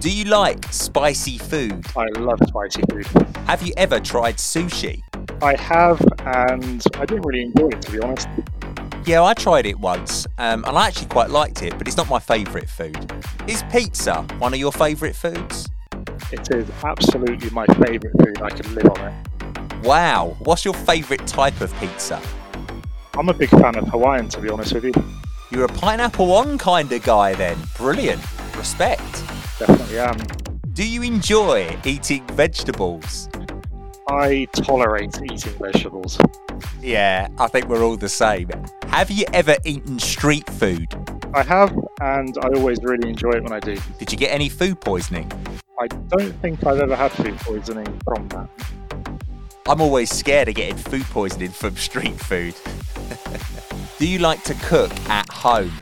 Do you like spicy food? I love spicy food. Have you ever tried sushi? I have, and I didn't really enjoy it to be honest. Yeah, I tried it once, um, and I actually quite liked it, but it's not my favourite food. Is pizza one of your favourite foods? It is absolutely my favourite food. I could live on it. Wow, what's your favourite type of pizza? I'm a big fan of Hawaiian, to be honest with you. You're a pineapple on kind of guy then. Brilliant. Respect. Definitely am. Do you enjoy eating vegetables? I tolerate eating vegetables. Yeah, I think we're all the same. Have you ever eaten street food? I have, and I always really enjoy it when I do. Did you get any food poisoning? I don't think I've ever had food poisoning from that. I'm always scared of getting food poisoning from street food. Do you like to cook at home?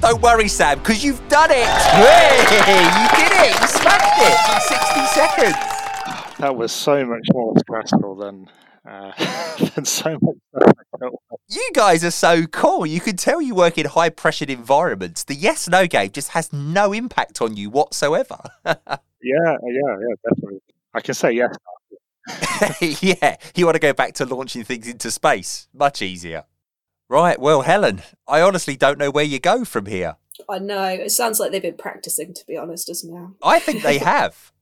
Don't worry, Sam, because you've done it! Hey, you did it! You smashed it in 60 seconds! That was so much more stressful than uh, than so much stuff I felt. You guys are so cool. You can tell you work in high pressured environments. The yes no game just has no impact on you whatsoever. Yeah, yeah, yeah, definitely. I can say yes. yeah, you want to go back to launching things into space? Much easier. Right, well, Helen, I honestly don't know where you go from here. I know. It sounds like they've been practicing, to be honest, doesn't it? I think they have.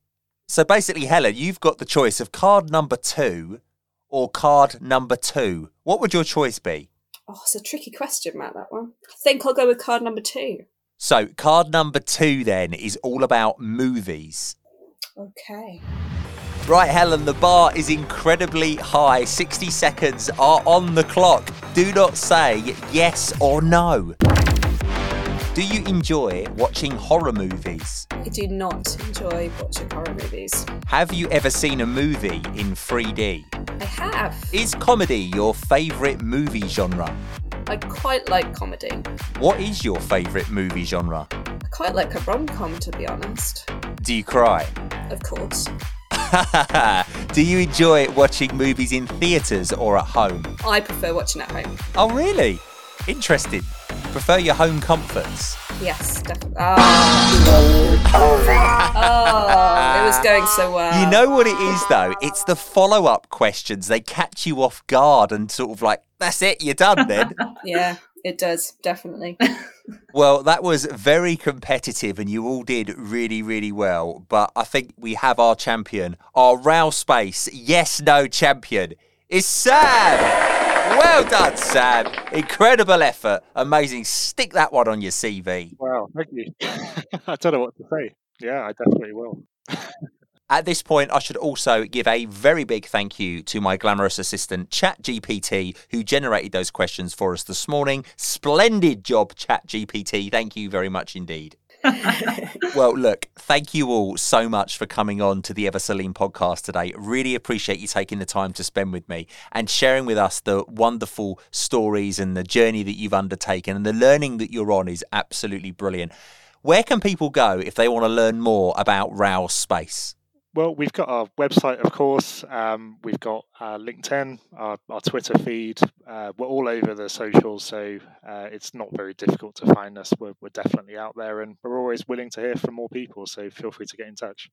So basically, Helen, you've got the choice of card number two or card number two. What would your choice be? Oh, it's a tricky question, Matt, that one. I think I'll go with card number two. So, card number two then is all about movies. Okay. Right, Helen, the bar is incredibly high. 60 seconds are on the clock. Do not say yes or no. Do you enjoy watching horror movies? I do not enjoy watching horror movies. Have you ever seen a movie in 3D? I have. Is comedy your favourite movie genre? I quite like comedy. What is your favourite movie genre? I quite like a rom com, to be honest. Do you cry? Of course. Do you enjoy watching movies in theatres or at home? I prefer watching at home. Oh, really? Interesting. You Prefer your home comforts? Yes, definitely. Oh. oh, it was going so well. You know what it is, though? It's the follow up questions. They catch you off guard and sort of like, that's it, you're done then. yeah, it does, definitely. well, that was very competitive and you all did really, really well. But I think we have our champion, our RAL Space yes no champion is Sam. Well done, Sam. Incredible effort. Amazing. Stick that one on your CV. Wow, thank you. I don't know what to say. Yeah, I definitely will. At this point, I should also give a very big thank you to my glamorous assistant, ChatGPT, who generated those questions for us this morning. Splendid job, ChatGPT. Thank you very much indeed. well, look, thank you all so much for coming on to the Ever-So-Lean podcast today. Really appreciate you taking the time to spend with me and sharing with us the wonderful stories and the journey that you've undertaken and the learning that you're on is absolutely brilliant. Where can people go if they want to learn more about RAL Space? Well, we've got our website, of course. Um, we've got uh, LinkedIn, our, our, Twitter feed. Uh, we're all over the socials, so uh, it's not very difficult to find us. We're, we're definitely out there, and we're always willing to hear from more people. So feel free to get in touch.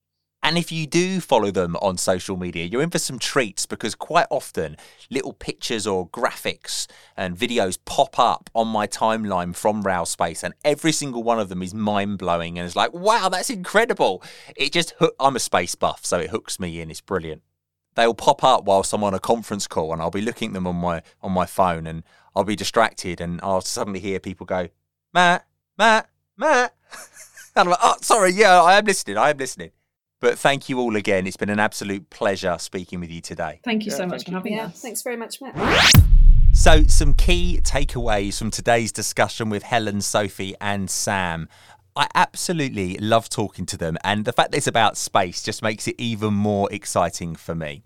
And if you do follow them on social media, you're in for some treats because quite often little pictures or graphics and videos pop up on my timeline from RAL Space, and every single one of them is mind blowing and it's like, wow, that's incredible. It just, I'm a space buff, so it hooks me in. It's brilliant. They'll pop up whilst I'm on a conference call, and I'll be looking at them on my on my phone, and I'll be distracted, and I'll suddenly hear people go, Matt, Matt, Matt. and I'm like, oh, sorry, yeah, I am listening, I am listening. But thank you all again. It's been an absolute pleasure speaking with you today. Thank you so much for having us. Thanks very much, Matt. So, some key takeaways from today's discussion with Helen, Sophie, and Sam. I absolutely love talking to them, and the fact that it's about space just makes it even more exciting for me.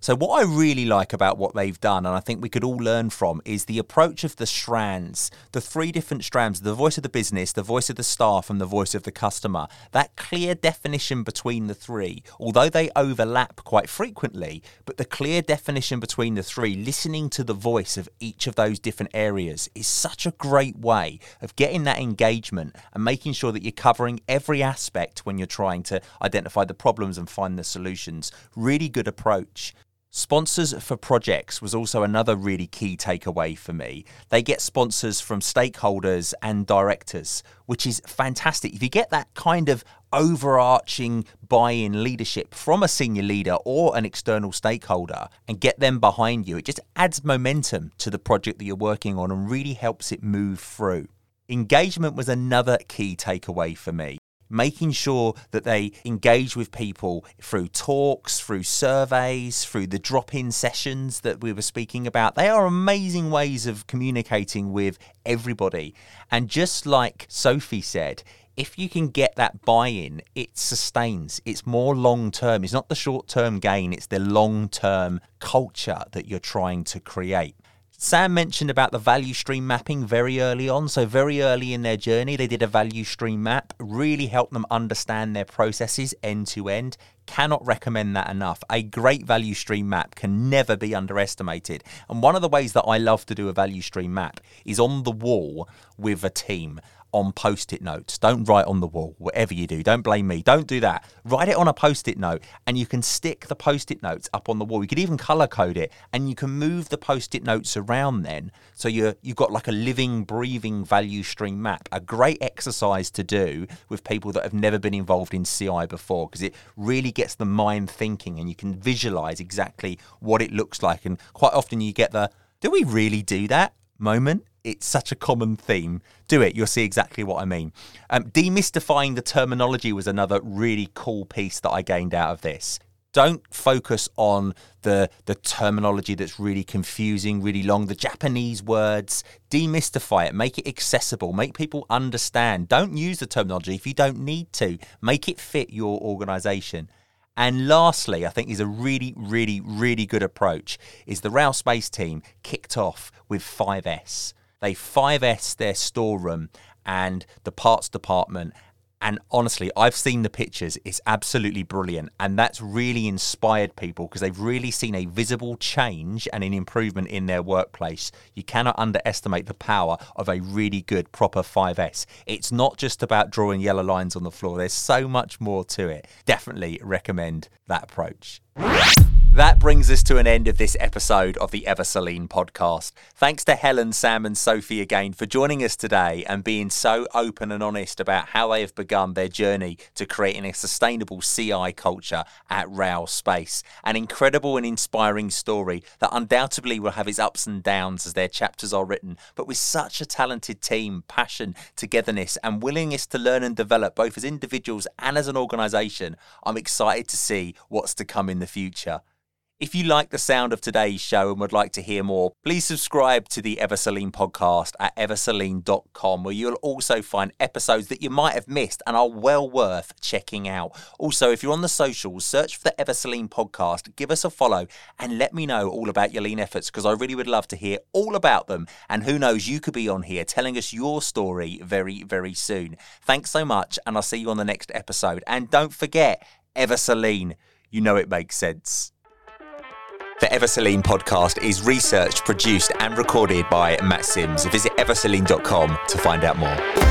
So, what I really like about what they've done, and I think we could all learn from, is the approach of the strands, the three different strands the voice of the business, the voice of the staff, and the voice of the customer. That clear definition between the three, although they overlap quite frequently, but the clear definition between the three, listening to the voice of each of those different areas, is such a great way of getting that engagement and making sure that you're covering every aspect when you're trying to identify the problems and find the solutions. Really good approach. Sponsors for projects was also another really key takeaway for me. They get sponsors from stakeholders and directors, which is fantastic. If you get that kind of overarching buy in leadership from a senior leader or an external stakeholder and get them behind you, it just adds momentum to the project that you're working on and really helps it move through. Engagement was another key takeaway for me making sure that they engage with people through talks, through surveys, through the drop in sessions that we were speaking about. They are amazing ways of communicating with everybody. And just like Sophie said, if you can get that buy in, it sustains. It's more long term. It's not the short term gain, it's the long term culture that you're trying to create. Sam mentioned about the value stream mapping very early on. So, very early in their journey, they did a value stream map, really helped them understand their processes end to end. Cannot recommend that enough. A great value stream map can never be underestimated. And one of the ways that I love to do a value stream map is on the wall with a team on post it notes. Don't write on the wall, whatever you do. Don't blame me. Don't do that. Write it on a post it note and you can stick the post it notes up on the wall. You could even color code it and you can move the post it notes around then. So you're, you've got like a living, breathing value stream map. A great exercise to do with people that have never been involved in CI before because it really gets the mind thinking and you can visualize exactly what it looks like. And quite often you get the, do we really do that? moment. It's such a common theme. Do it, you'll see exactly what I mean. Um, demystifying the terminology was another really cool piece that I gained out of this. Don't focus on the the terminology that's really confusing, really long, the Japanese words. Demystify it, make it accessible, make people understand. Don't use the terminology if you don't need to. Make it fit your organization. And lastly, I think is a really, really, really good approach is the RAL Space team kicked off with 5S. They 5S their storeroom and the parts department And honestly, I've seen the pictures. It's absolutely brilliant. And that's really inspired people because they've really seen a visible change and an improvement in their workplace. You cannot underestimate the power of a really good, proper 5S. It's not just about drawing yellow lines on the floor, there's so much more to it. Definitely recommend that approach. That brings us to an end of this episode of the Ever-So-Lean podcast. Thanks to Helen, Sam, and Sophie again for joining us today and being so open and honest about how they have begun their journey to creating a sustainable CI culture at RAL Space. An incredible and inspiring story that undoubtedly will have its ups and downs as their chapters are written, but with such a talented team, passion, togetherness, and willingness to learn and develop both as individuals and as an organisation, I'm excited to see what's to come in the future. If you like the sound of today's show and would like to hear more, please subscribe to the Ever-So-Lean podcast at eversolean.com, where you'll also find episodes that you might have missed and are well worth checking out. Also, if you're on the socials, search for the Ever-So-Lean podcast, give us a follow, and let me know all about your lean efforts because I really would love to hear all about them. And who knows, you could be on here telling us your story very, very soon. Thanks so much, and I'll see you on the next episode. And don't forget, Ever-So-Lean, you know it makes sense. The Ever-So-Lean podcast is researched, produced, and recorded by Matt Sims. Visit eversolean.com to find out more.